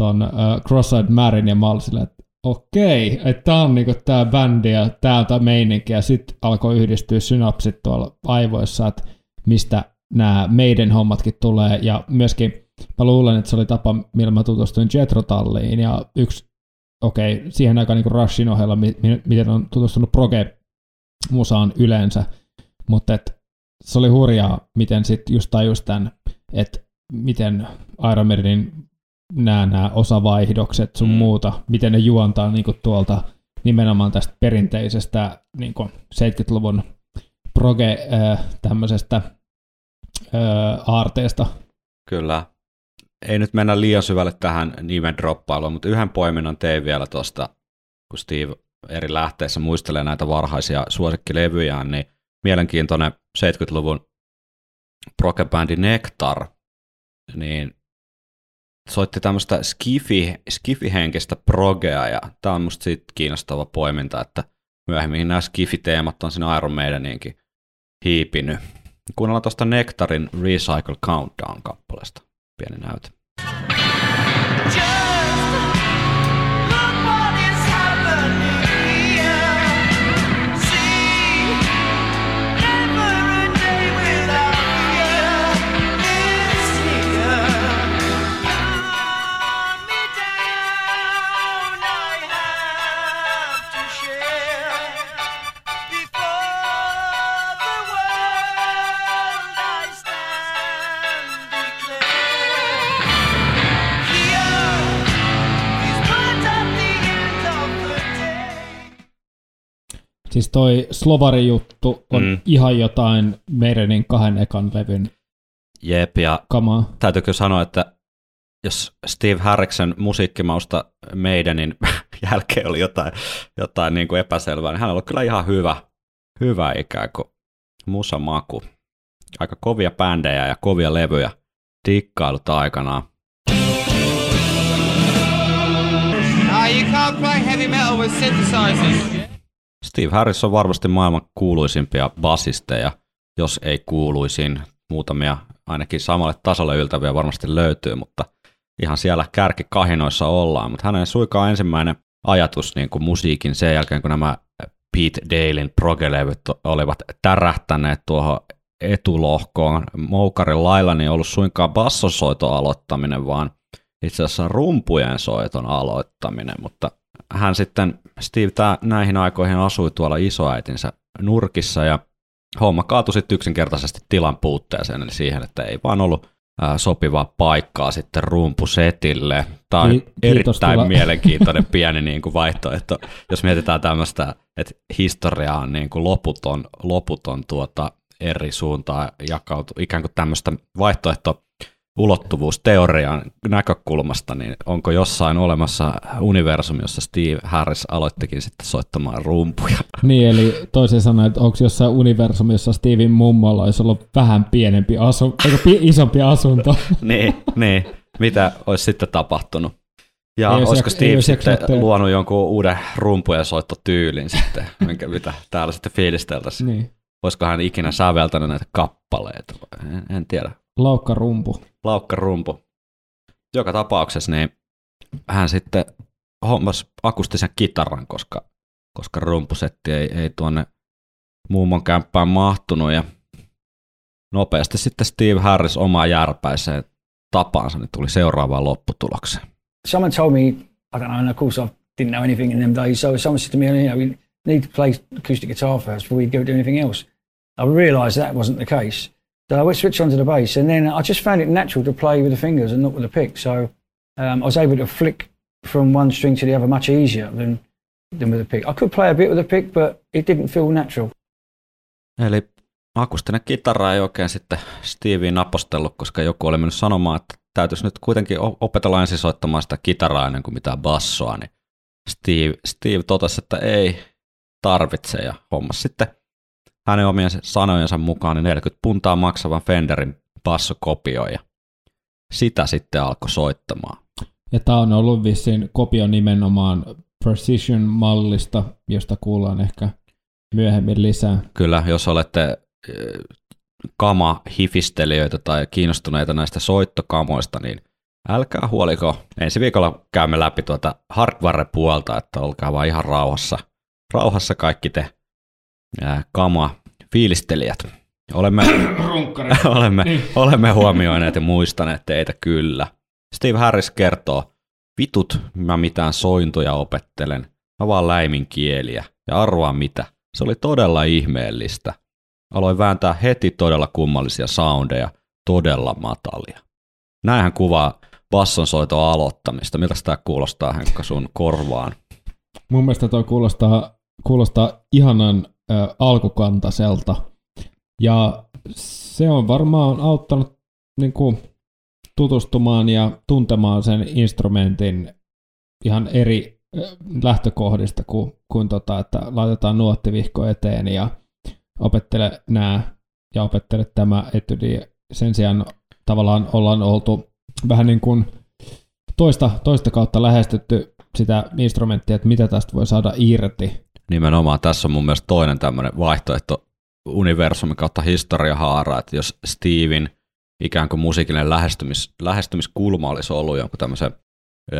ton uh, Cross-Eyed Marin ja mä olin silleen, että okei, että tää on niinku tää bändi ja tää on tää meininki. Ja sitten alkoi yhdistyä synapsit tuolla aivoissa, että mistä nämä meidän hommatkin tulee. Ja myöskin mä luulen, että se oli tapa, millä mä tutustuin Jetrotalliin ja yksi, okei, okay, siihen aikaan niin Rushin ohella, miten on tutustunut proge-musaan yleensä, mutta et, se oli hurjaa, miten sitten just tajus tämän, että miten Iron Maidenin nämä, nämä osavaihdokset sun mm. muuta, miten ne juontaa niin kuin tuolta nimenomaan tästä perinteisestä niin kuin 70-luvun proge äh, tämmöisestä äh, aarteesta. Kyllä. Ei nyt mennä liian syvälle tähän nimen droppailuun, mutta yhden poiminnan tein vielä tuosta, kun Steve eri lähteissä muistelee näitä varhaisia suosikkilevyjään, niin mielenkiintoinen 70-luvun progebändi Nectar, niin soitti tämmöistä skifi, skifi-henkistä progea, ja tämä on musta siitä kiinnostava poiminta, että myöhemmin nämä skifi-teemat on siinä Iron Maideniinkin hiipinyt. Kuunnellaan tuosta Nectarin Recycle Countdown-kappaleesta pieni näyte. Siis toi Slovari-juttu on mm. ihan jotain Meirenin kahden ekan levyn Jep, ja kamaa. täytyykö sanoa, että jos Steve Harriksen musiikkimausta meidänin jälkeen oli jotain, jotain niin kuin epäselvää, niin hän oli kyllä ihan hyvä, hyvä ikään kuin musamaku. Aika kovia bändejä ja kovia levyjä dikkailut aikanaan. Uh, you can't play heavy metal with synthesizers. Steve Harris on varmasti maailman kuuluisimpia basisteja, jos ei kuuluisin. Muutamia ainakin samalle tasolle yltäviä varmasti löytyy, mutta ihan siellä kärkikahinoissa ollaan. Mutta hänen suikaan ensimmäinen ajatus niin kuin musiikin sen jälkeen, kun nämä Pete Dalein progelevyt olivat tärähtäneet tuohon etulohkoon Moukarin lailla, niin ollut suinkaan bassosoiton aloittaminen, vaan itse asiassa rumpujen soiton aloittaminen, mutta hän sitten, Steve tää, näihin aikoihin asui tuolla isoäitinsä nurkissa ja homma kaatui sitten yksinkertaisesti tilan puutteeseen, eli siihen, että ei vaan ollut ää, sopivaa paikkaa sitten rumpusetille. Tämä on Ki- erittäin tulla. mielenkiintoinen pieni niin kuin vaihtoehto, jos mietitään tämmöistä, että historia on niin kuin loputon, loputon tuota eri suuntaan jakautu, ikään kuin tämmöistä vaihtoehto ulottuvuusteorian näkökulmasta, niin onko jossain olemassa universumi, jossa Steve Harris aloittikin sitten soittamaan rumpuja? Niin, eli toisin sanoen, että onko jossain universumi, jossa Steven mummolla olisi ollut vähän pienempi asu, eikö pi- isompi asunto? niin, niin, mitä olisi sitten tapahtunut? Ja ei olisiko Steve ei sitten jaksa, luonut jonkun uuden rumpujen soittotyylin sitten, minkä mitä täällä sitten fiilisteltäisiin? Niin. Voisiko hän ikinä säveltänyt näitä kappaleita? En, en tiedä. Laukkarumpu. Laukkarumpu. Joka tapauksessa niin hän sitten hommas akustisen kitaran, koska, koska rumpusetti ei, ei tuonne muumon kämppään mahtunut ja nopeasti sitten Steve Harris omaa järpäiseen tapaansa niin tuli seuraavaan lopputulokseen. Someone told me, I don't know, and of course I didn't know anything in them days, so someone said to me, you know, need to play acoustic guitar first before we go do anything else. I realised that wasn't the case. So I would switch onto the bass, and then I just found it natural to play with the fingers and not with the pick. So um, I was able to flick from one string to the other much easier than, than with the pick. I could play a bit with the pick, but it didn't feel natural. Eli akustinen kitara ei oikein sitten Steveen napostellut, koska joku oli mennyt sanomaan, että täytyisi nyt kuitenkin opetella ensin soittamaan sitä kitaraa ennen kuin mitään bassoa, niin Steve, Steve totesi, että ei tarvitse ja hommas sitten hänen omien sanojensa mukaan niin 40 puntaa maksavan Fenderin bassokopio ja sitä sitten alkoi soittamaan. Ja tämä on ollut vissiin kopio nimenomaan Precision-mallista, josta kuullaan ehkä myöhemmin lisää. Kyllä, jos olette kama-hifistelijöitä tai kiinnostuneita näistä soittokamoista, niin älkää huoliko. Ensi viikolla käymme läpi tuota hardware-puolta, että olkaa vaan ihan rauhassa. Rauhassa kaikki te ää, kama-fiilistelijät. Olemme, olemme, niin. olemme huomioineet ja muistaneet teitä kyllä. Steve Harris kertoo, vitut mä mitään sointuja opettelen, mä vaan läimin kieliä ja arvaa mitä. Se oli todella ihmeellistä. Aloin vääntää heti todella kummallisia soundeja, todella matalia. Näinhän kuvaa bassonsoiton aloittamista. Miltä tämä kuulostaa, Henkka, sun korvaan? Mun mielestä toi kuulostaa, kuulostaa ihanan äh, alkukantaiselta. Ja se on varmaan auttanut niin kuin, tutustumaan ja tuntemaan sen instrumentin ihan eri lähtökohdista kuin, kuin tota, että laitetaan nuottivihko eteen ja opettele nämä ja opettele tämä etydi. Sen sijaan tavallaan ollaan oltu vähän niin kuin toista, toista kautta lähestytty sitä instrumenttia, että mitä tästä voi saada irti. Nimenomaan tässä on mun mielestä toinen tämmöinen vaihtoehto universumin kautta historiahaara, että jos Steven ikään kuin musiikillinen lähestymis, lähestymiskulma olisi ollut jonkun tämmöisen ö,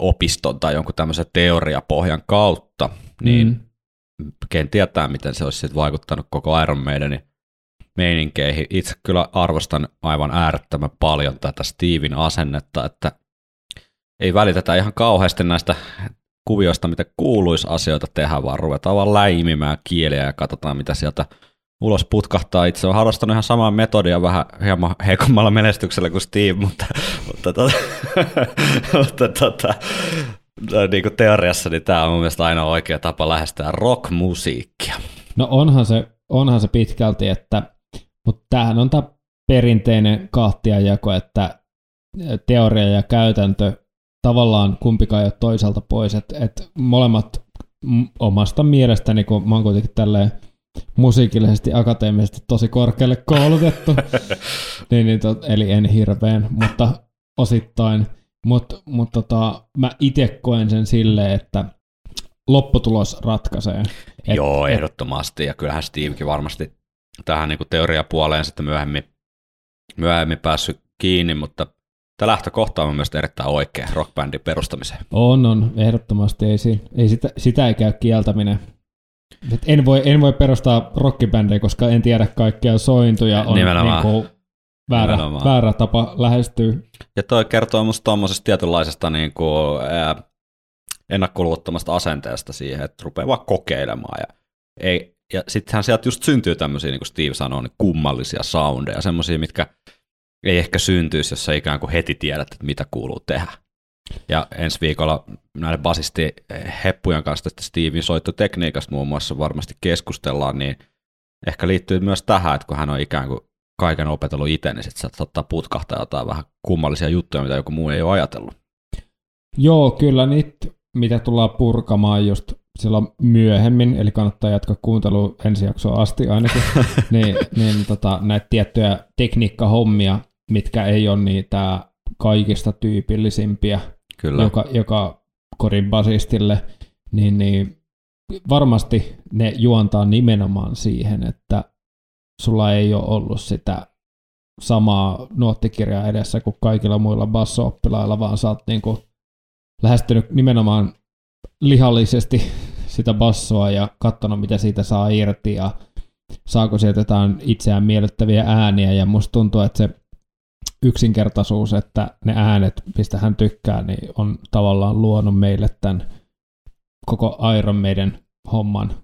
opiston tai jonkun tämmöisen teoriapohjan kautta, niin mm ken tietää, miten se olisi sitten vaikuttanut koko Iron Maidenin meininkeihin. Itse kyllä arvostan aivan äärettömän paljon tätä Steven asennetta, että ei välitetä ihan kauheasti näistä kuvioista, mitä kuuluisi asioita tehdä, vaan ruvetaan vaan läimimään kieliä ja katsotaan, mitä sieltä ulos putkahtaa. Itse olen harrastanut ihan samaa metodia vähän hieman heikommalla menestyksellä kuin Steve, mutta, mutta, tota, mutta tota, niin kuin teoriassa niin tämä on mun mielestä aina oikea tapa lähestyä rockmusiikkia. No onhan se, onhan se pitkälti, että, mutta tämähän on tämä perinteinen kahtiajako, että teoria ja käytäntö tavallaan kumpikaan ei ole toiselta pois, että, että molemmat omasta mielestäni, kun mä oon kuitenkin tälleen musiikillisesti, akateemisesti tosi korkealle koulutettu, niin, niin tot, eli en hirveän, mutta osittain, mutta mut tota, mä itse koen sen silleen, että lopputulos ratkaisee. Et, Joo, ehdottomasti, ja kyllähän Stevekin varmasti tähän niin teoriapuoleen sitten myöhemmin, myöhemmin päässyt kiinni, mutta tämä lähtökohta on mielestäni erittäin oikea rockbändin perustamiseen. On, on, ehdottomasti. Ei, ei sitä, sitä ei käy kieltäminen. Et en, voi, en voi perustaa rockibändejä, koska en tiedä kaikkea sointuja. On Nimenomaan. Niin kuin väärä, väärä tapa lähestyä. Ja toi kertoo musta tuommoisesta tietynlaisesta niin kuin, ää, ennakkoluottomasta asenteesta siihen, että rupeaa vaan kokeilemaan. Ja, ei, ja sittenhän sieltä just syntyy tämmöisiä, niin kuin Steve sanoi, niin kummallisia soundeja, semmoisia, mitkä ei ehkä syntyisi, jos sä ikään kuin heti tiedät, että mitä kuuluu tehdä. Ja ensi viikolla näiden basisti heppujen kanssa tästä Steven soittotekniikasta muun muassa varmasti keskustellaan, niin ehkä liittyy myös tähän, että kun hän on ikään kuin kaiken opetellut itse, niin sitten saattaa putkahtaa jotain vähän kummallisia juttuja, mitä joku muu ei ole ajatellut. Joo, kyllä niitä, mitä tullaan purkamaan just silloin myöhemmin, eli kannattaa jatkaa kuuntelua ensi jaksoa asti ainakin, niin, niin tota, näitä tiettyjä tekniikkahommia, mitkä ei ole niitä kaikista tyypillisimpiä, Kyllä. Joka, joka korin basistille, niin, niin varmasti ne juontaa nimenomaan siihen, että sulla ei ole ollut sitä samaa nuottikirjaa edessä kuin kaikilla muilla basso-oppilailla, vaan sä oot niin kuin lähestynyt nimenomaan lihallisesti sitä bassoa ja katsonut, mitä siitä saa irti ja saako sieltä jotain itseään miellyttäviä ääniä ja musta tuntuu, että se yksinkertaisuus, että ne äänet, mistä hän tykkää, niin on tavallaan luonut meille tämän koko Iron meidän homman.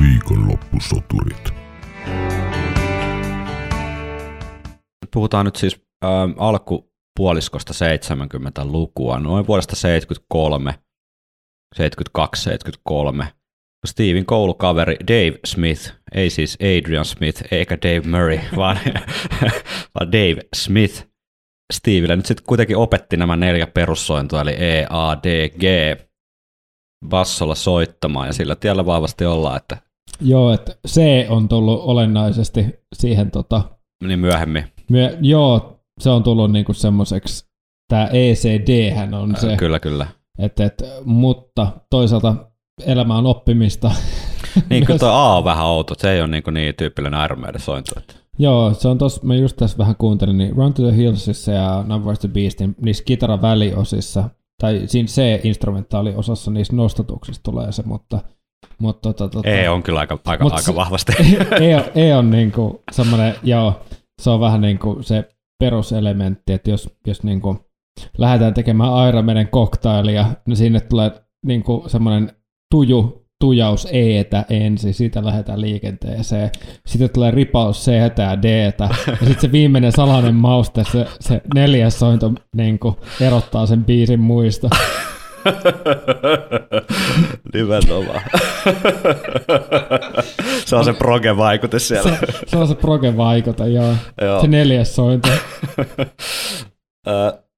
Viikonloppusoturit. Puhutaan nyt siis äh, alkupuoliskosta 70-lukua, noin vuodesta 73, 72, 73. Steven koulukaveri Dave Smith, ei siis Adrian Smith eikä Dave Murray, vaan, vaan Dave Smith. Stevelle nyt sitten kuitenkin opetti nämä neljä perussointua, eli E, A, D, G, bassolla soittamaan, ja sillä tiellä vahvasti ollaan, että Joo, että C on tullut olennaisesti siihen tota, niin myöhemmin. myö, joo, se on tullut niinku semmoiseksi, tämä ECD hän on se, Kyllä, kyllä. et, et, mutta toisaalta elämä on oppimista. Niin, kyllä Myös- tuo A on vähän outo, se ei ole niin, niin tyypillinen Iron Maiden sointu. Joo, se on tos, mä just tässä vähän kuuntelin, niin Run to the Hillsissa ja Number the Beastin niissä kitaran väliosissa, tai siinä C-instrumentaaliosassa niissä nostatuksissa tulee se, mutta, mutta tota, tota, E on kyllä aika, aika, aika se- vahvasti. e, on- e on niinku semmoinen, joo, se on vähän niinku se peruselementti, että jos, jos niinku lähdetään tekemään Iron Maiden cocktailia, niin sinne tulee niinku semmoinen tuju, tujaus E-tä ensin, siitä lähdetään liikenteeseen. Sitten tulee ripaus c ja d ja sitten se viimeinen salainen mauste, se, se neljäs sointo niinku erottaa sen biisin muista. Nimenomaan. se on se proge-vaikute siellä. Se, se on se proge-vaikuta, joo. Joo. Se neljäs sointo.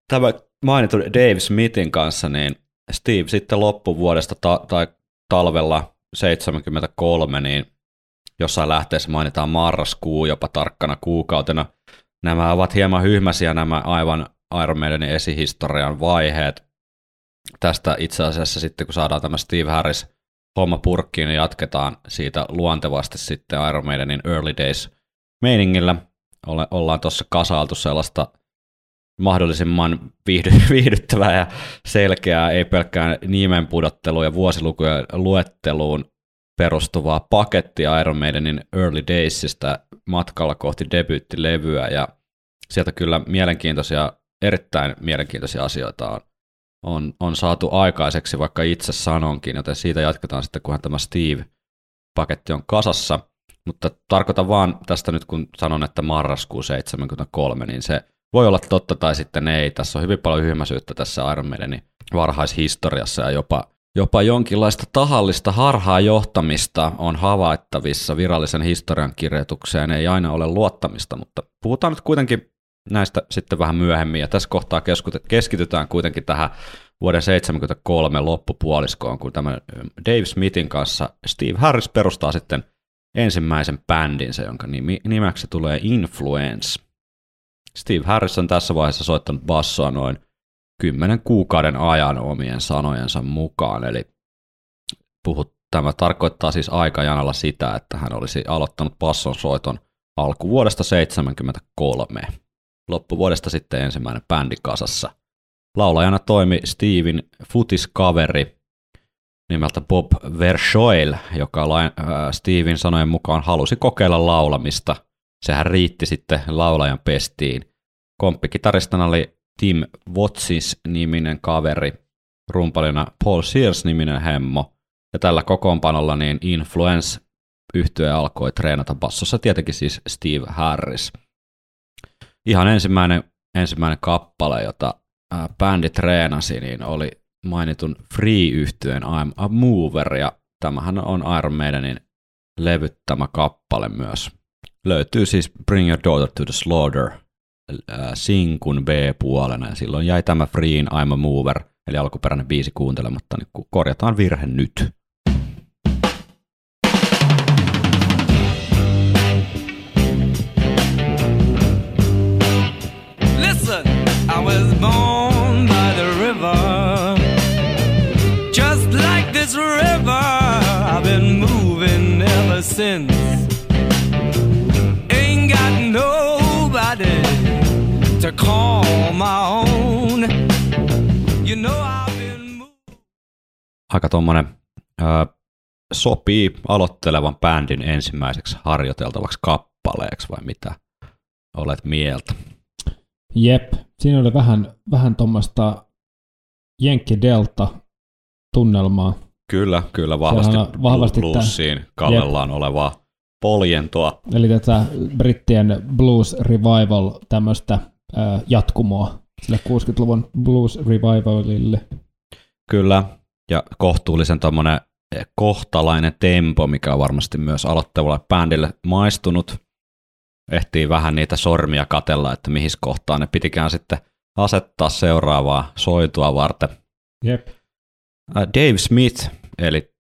Tämä mainittu Dave Smithin kanssa, niin Steve sitten loppuvuodesta ta- tai talvella 73, niin jossain lähteessä mainitaan marraskuu jopa tarkkana kuukautena. Nämä ovat hieman hyhmäsiä nämä aivan Iron Maidenin esihistorian vaiheet. Tästä itse asiassa sitten, kun saadaan tämä Steve Harris homma purkkiin, niin jatketaan siitä luontevasti sitten Iron Maidenin Early Days meiningillä. Ollaan tuossa kasailtu sellaista mahdollisimman viihdy, viihdyttävää ja selkeää, ei pelkkään nimen pudottelu ja vuosilukujen luetteluun perustuvaa pakettia Iron Maidenin Early Daysista matkalla kohti debyyttilevyä ja sieltä kyllä mielenkiintoisia, erittäin mielenkiintoisia asioita on, on, on saatu aikaiseksi, vaikka itse sanonkin, joten siitä jatketaan sitten, kunhan tämä Steve-paketti on kasassa. Mutta tarkoitan vaan tästä nyt, kun sanon, että marraskuu 73, niin se voi olla totta tai sitten ei. Tässä on hyvin paljon hyhmäisyyttä tässä Iron Maidenin varhaishistoriassa ja jopa, jopa jonkinlaista tahallista harhaa johtamista on havaittavissa virallisen historian kirjoitukseen. Ei aina ole luottamista, mutta puhutaan nyt kuitenkin näistä sitten vähän myöhemmin. Ja tässä kohtaa keskitytään kuitenkin tähän vuoden 73 loppupuoliskoon, kun tämä Dave Smithin kanssa Steve Harris perustaa sitten ensimmäisen bändinsä, jonka nimi, nimeksi tulee Influence. Steve Harris on tässä vaiheessa soittanut bassoa noin kymmenen kuukauden ajan omien sanojensa mukaan, eli puhut, tämä tarkoittaa siis aikajanalla sitä, että hän olisi aloittanut basson soiton alkuvuodesta 73. Loppuvuodesta sitten ensimmäinen bändi kasassa. Laulajana toimi Steven futiskaveri nimeltä Bob Verschoil, joka äh, Steven sanojen mukaan halusi kokeilla laulamista. Sehän riitti sitten laulajan pestiin. Komppikitaristana oli Tim Watsis-niminen kaveri, rumpalina Paul Sears-niminen hemmo, ja tällä kokoonpanolla niin Influence yhtye alkoi treenata bassossa tietenkin siis Steve Harris. Ihan ensimmäinen, ensimmäinen kappale, jota bändi treenasi, niin oli mainitun Free-yhtyeen I'm a Mover, ja tämähän on Iron Maidenin levyttämä kappale myös. Löytyy siis Bring Your Daughter to the Slaughter sinkun B-puolena, ja silloin jäi tämä Freein I'm a Mover, eli alkuperäinen biisi kuuntelematta, niin korjataan virhe nyt. Listen, I was born by the river. Just like this river, I've been moving ever since. To call my own. You know I've been moving. Aika tuommoinen sopii aloittelevan bändin ensimmäiseksi harjoiteltavaksi kappaleeksi, vai mitä olet mieltä? Jep, siinä oli vähän, vähän tuommoista Jenkki Delta tunnelmaa. Kyllä, kyllä vahvasti, Sehän vahvasti bluesiin kallellaan olevaa poljentoa. Eli tätä brittien blues revival tämmöistä ää, jatkumoa sille 60-luvun blues revivalille. Kyllä, ja kohtuullisen tommonen kohtalainen tempo, mikä on varmasti myös aloittavalle bändille maistunut. Ehtii vähän niitä sormia katella, että mihin kohtaan ne pitikään sitten asettaa seuraavaa soitua varten. Jep. Äh, Dave Smith, eli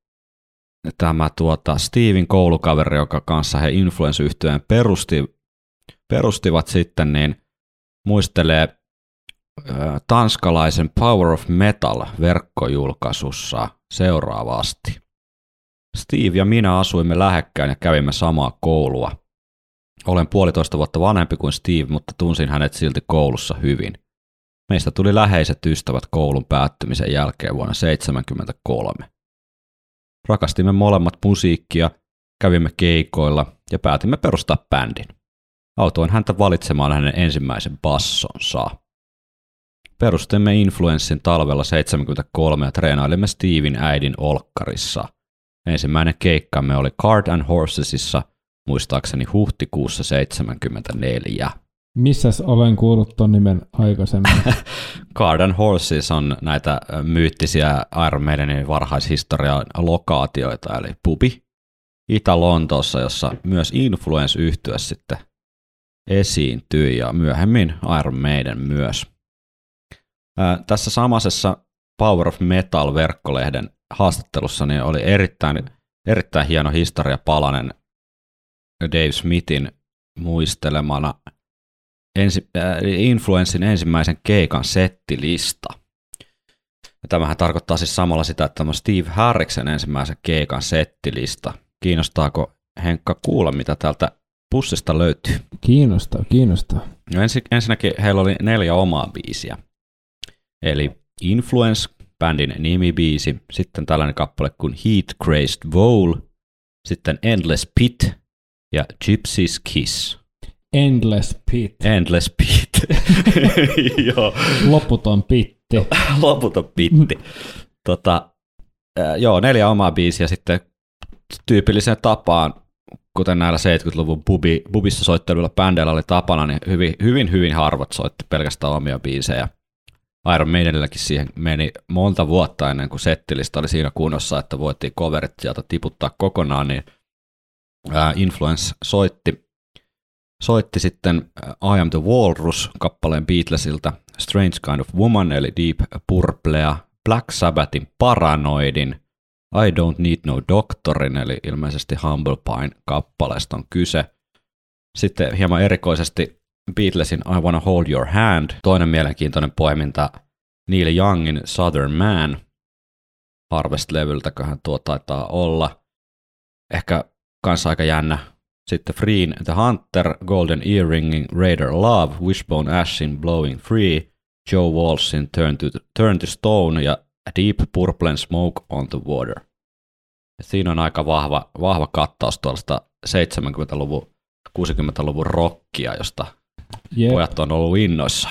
tämä tuota Steven koulukaveri, joka kanssa he influence perusti, perustivat sitten, niin muistelee tanskalaisen Power of Metal verkkojulkaisussa seuraavasti. Steve ja minä asuimme lähekkäin ja kävimme samaa koulua. Olen puolitoista vuotta vanhempi kuin Steve, mutta tunsin hänet silti koulussa hyvin. Meistä tuli läheiset ystävät koulun päättymisen jälkeen vuonna 1973. Rakastimme molemmat musiikkia, kävimme keikoilla ja päätimme perustaa bändin. Autoin häntä valitsemaan hänen ensimmäisen bassonsa. Perustimme Influenssin talvella 73 ja treenailimme Steven äidin olkkarissa. Ensimmäinen keikkamme oli Card and Horsesissa, muistaakseni huhtikuussa 74. Missäs olen kuullut ton nimen aikaisemmin? Card and Horses on näitä myyttisiä Iron Maidenin varhaishistorian lokaatioita, eli pubi Itä-Lontoossa, jossa myös Influence yhtyä sitten esiintyi ja myöhemmin Iron Maiden myös. Ää, tässä samaisessa Power of Metal-verkkolehden haastattelussa niin oli erittäin, erittäin hieno historia palanen Dave Smithin muistelemana ensi, äh, Influenssin ensimmäisen keikan settilista. Ja tämähän tarkoittaa siis samalla sitä, että tämä Steve Harriksen ensimmäisen keikan settilista. Kiinnostaako Henkka kuulla, mitä täältä pussista löytyy? Kiinnostaa, kiinnostaa. No ensi, ensinnäkin heillä oli neljä omaa biisiä. Eli Influence, bändin nimibiisi, sitten tällainen kappale kuin Heat Crazed Vole, sitten Endless Pit ja Gypsy's Kiss. Endless Pit. Endless Pit. joo, Loputon pitti. loputon pitti. tota, joo, neljä omaa biisiä sitten tyypilliseen tapaan, kuten näillä 70-luvun bubi, bubissa soitteluilla bändeillä oli tapana, niin hyvin, hyvin, hyvin harvat soitti pelkästään omia biisejä. Iron Maidenilläkin siihen meni monta vuotta ennen kuin settilista oli siinä kunnossa, että voitiin coverit sieltä tiputtaa kokonaan, niin Influence soitti, soitti sitten I Am the Walrus kappaleen Beatlesilta, Strange Kind of Woman eli Deep Purplea, Black Sabbathin Paranoidin, I Don't Need No Doctorin eli ilmeisesti Humble Pine kappaleesta on kyse. Sitten hieman erikoisesti Beatlesin I Wanna Hold Your Hand, toinen mielenkiintoinen poiminta Neil Youngin Southern Man, Harvest-levyltäköhän tuo taitaa olla. Ehkä kanssa aika jännä. Sitten Freen The Hunter, Golden Earringin Raider Love, Wishbone Ashin Blowing Free, Joe Walshin Turn to, Turn to Stone ja Deep Purple Smoke on the Water. Ja siinä on aika vahva, vahva kattaus tuollaista 70-luvun, 60-luvun rockia, josta Jep. pojat on ollut innoissa.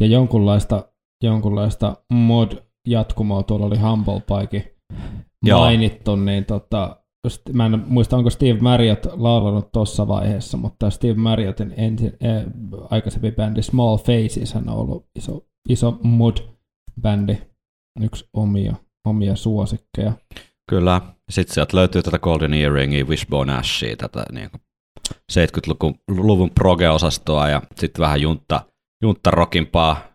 Ja jonkunlaista, jonkunlaista mod-jatkumoa tuolla oli Humble Pike Joo. mainittu, niin tota, mä en muista, onko Steve Marriott laulanut tuossa vaiheessa, mutta Steve Marriottin ensin, äh, aikaisempi bändi Small Faces hän on ollut iso, iso mod-bändi, yksi omia, omia suosikkeja. Kyllä. Sitten sieltä löytyy tätä Golden Earringia, Wishbone Ashia, tätä niin 70-luvun proge-osastoa ja sitten vähän juntta, junttarokimpaa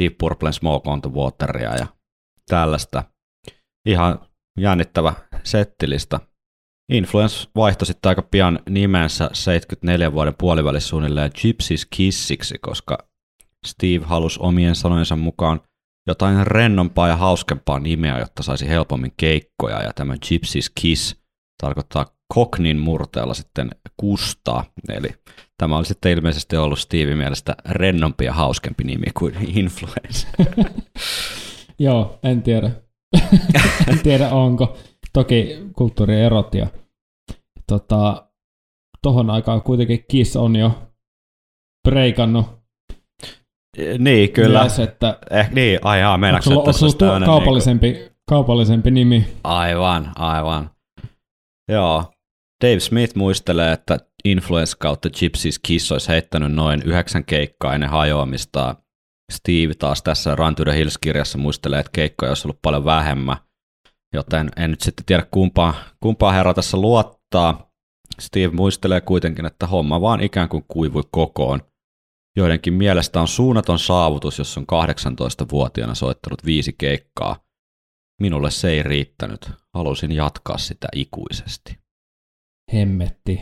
Deep Purple Smoke on the Wateria ja tällaista. Ihan jännittävä settilista. Influence vaihtoi sitten aika pian nimensä 74 vuoden puolivälissä suunnilleen Gypsy's Kissiksi, koska Steve halusi omien sanojensa mukaan jotain rennompaa ja hauskempaa nimeä, jotta saisi helpommin keikkoja, ja tämä Gypsy's Kiss tarkoittaa Cocknin murteella sitten kustaa, eli tämä oli sitten ilmeisesti ollut Steve mielestä rennompi ja hauskempi nimi kuin Influence. Joo, en tiedä. en tiedä onko. Toki kulttuurierot ja tota, tohon aikaan kuitenkin Kiss on jo breikannut. Niin, kyllä. Myös, että Eh, niin, ai jaa, meinaatko, sulla, että tässä sulla olisi tuo tämmöinen kaupallisempi kaupallisempi nimi. Aivan, aivan. Joo. Dave Smith muistelee, että Influence kautta Gypsies Kiss olisi heittänyt noin yhdeksän keikkaa ennen hajoamista. Steve taas tässä Run to the Hills-kirjassa muistelee, että keikkoja olisi ollut paljon vähemmän, joten en nyt sitten tiedä kumpaa, kumpaa herra tässä luottaa. Steve muistelee kuitenkin, että homma vaan ikään kuin kuivui kokoon. Joidenkin mielestä on suunnaton saavutus, jos on 18-vuotiaana soittanut viisi keikkaa. Minulle se ei riittänyt. Halusin jatkaa sitä ikuisesti. Hemmetti.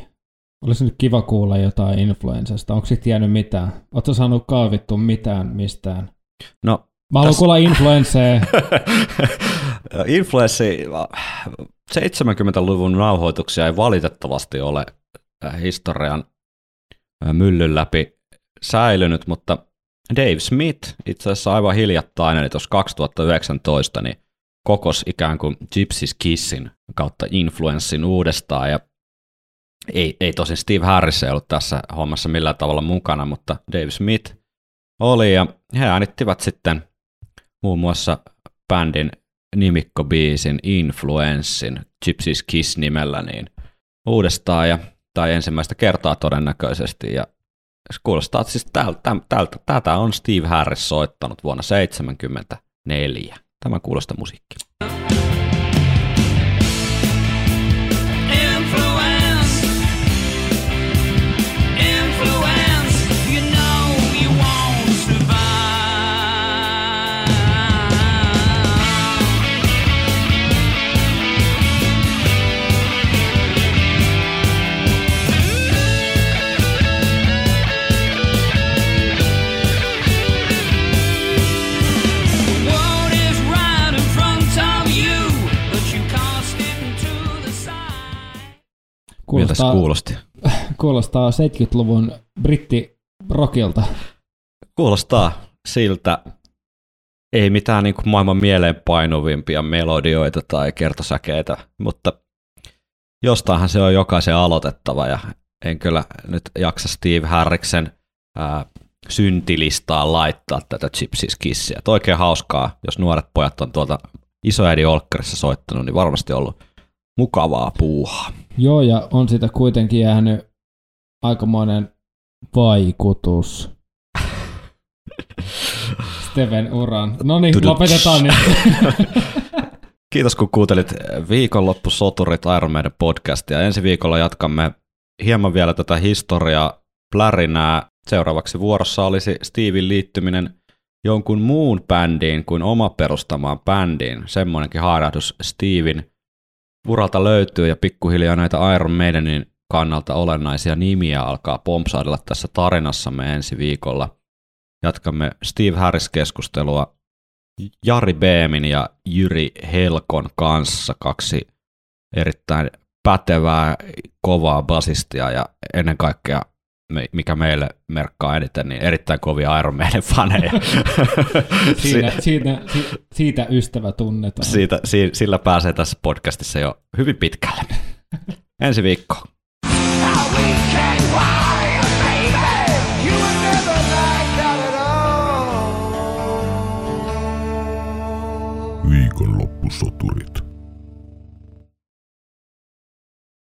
Olisi nyt kiva kuulla jotain influensasta. Onko sitten jäänyt mitään? Oletko saanut kaavittu mitään mistään? No, Mä haluan Tässä- kuulla influensseja. Influenssi 70-luvun nauhoituksia ei valitettavasti ole äh, historian äh, myllyn läpi säilynyt, mutta Dave Smith itse asiassa aivan hiljattain, eli tuossa 2019, niin kokos ikään kuin Gypsies Kissin kautta influenssin uudestaan, ja ei, ei tosin Steve Harris ei ollut tässä hommassa millään tavalla mukana, mutta Dave Smith oli, ja he äänittivät sitten muun muassa bändin nimikkobiisin Influenssin Gypsies Kiss nimellä niin uudestaan. Ja, tai ensimmäistä kertaa todennäköisesti ja kuulostaa, siis tältä, tältä, tätä on Steve Harris soittanut vuonna 1974. Tämä kuulostaa musiikki. Kuulostaa, kuulosti? kuulostaa 70-luvun brittirokilta. Kuulostaa siltä, ei mitään niin kuin maailman mieleenpainuvimpia melodioita tai kertosäkeitä, mutta jostainhan se on jokaisen aloitettava ja en kyllä nyt jaksa Steve Harriksen ää, syntilistaan laittaa tätä Gypsies Kissia. Oikein hauskaa, jos nuoret pojat on tuolta isoäidin Olkkarissa soittanut, niin varmasti ollut mukavaa puuhaa. Joo, ja on siitä kuitenkin jäänyt aikamoinen vaikutus Steven uran. No niin, lopetetaan nyt. Kiitos kun kuuntelit viikonloppusoturit Iron Maiden podcastia. Ensi viikolla jatkamme hieman vielä tätä historiaa plärinää. Seuraavaksi vuorossa olisi Steven liittyminen jonkun muun bändiin kuin oma perustamaan bändiin. Semmoinenkin haarahdus Steven uralta löytyy ja pikkuhiljaa näitä Iron Maidenin kannalta olennaisia nimiä alkaa pompsaidella tässä tarinassamme ensi viikolla. Jatkamme Steve Harris-keskustelua Jari Beemin ja Jyri Helkon kanssa kaksi erittäin pätevää, kovaa basistia ja ennen kaikkea, mikä meille merkkaa eniten, niin erittäin kovia Iron Maiden faneja. Siinä, siitä, si, siitä ystävä tunnetaan. Siitä, si, sillä pääsee tässä podcastissa jo hyvin pitkälle. Ensi viikko. Viikonloppusoturit.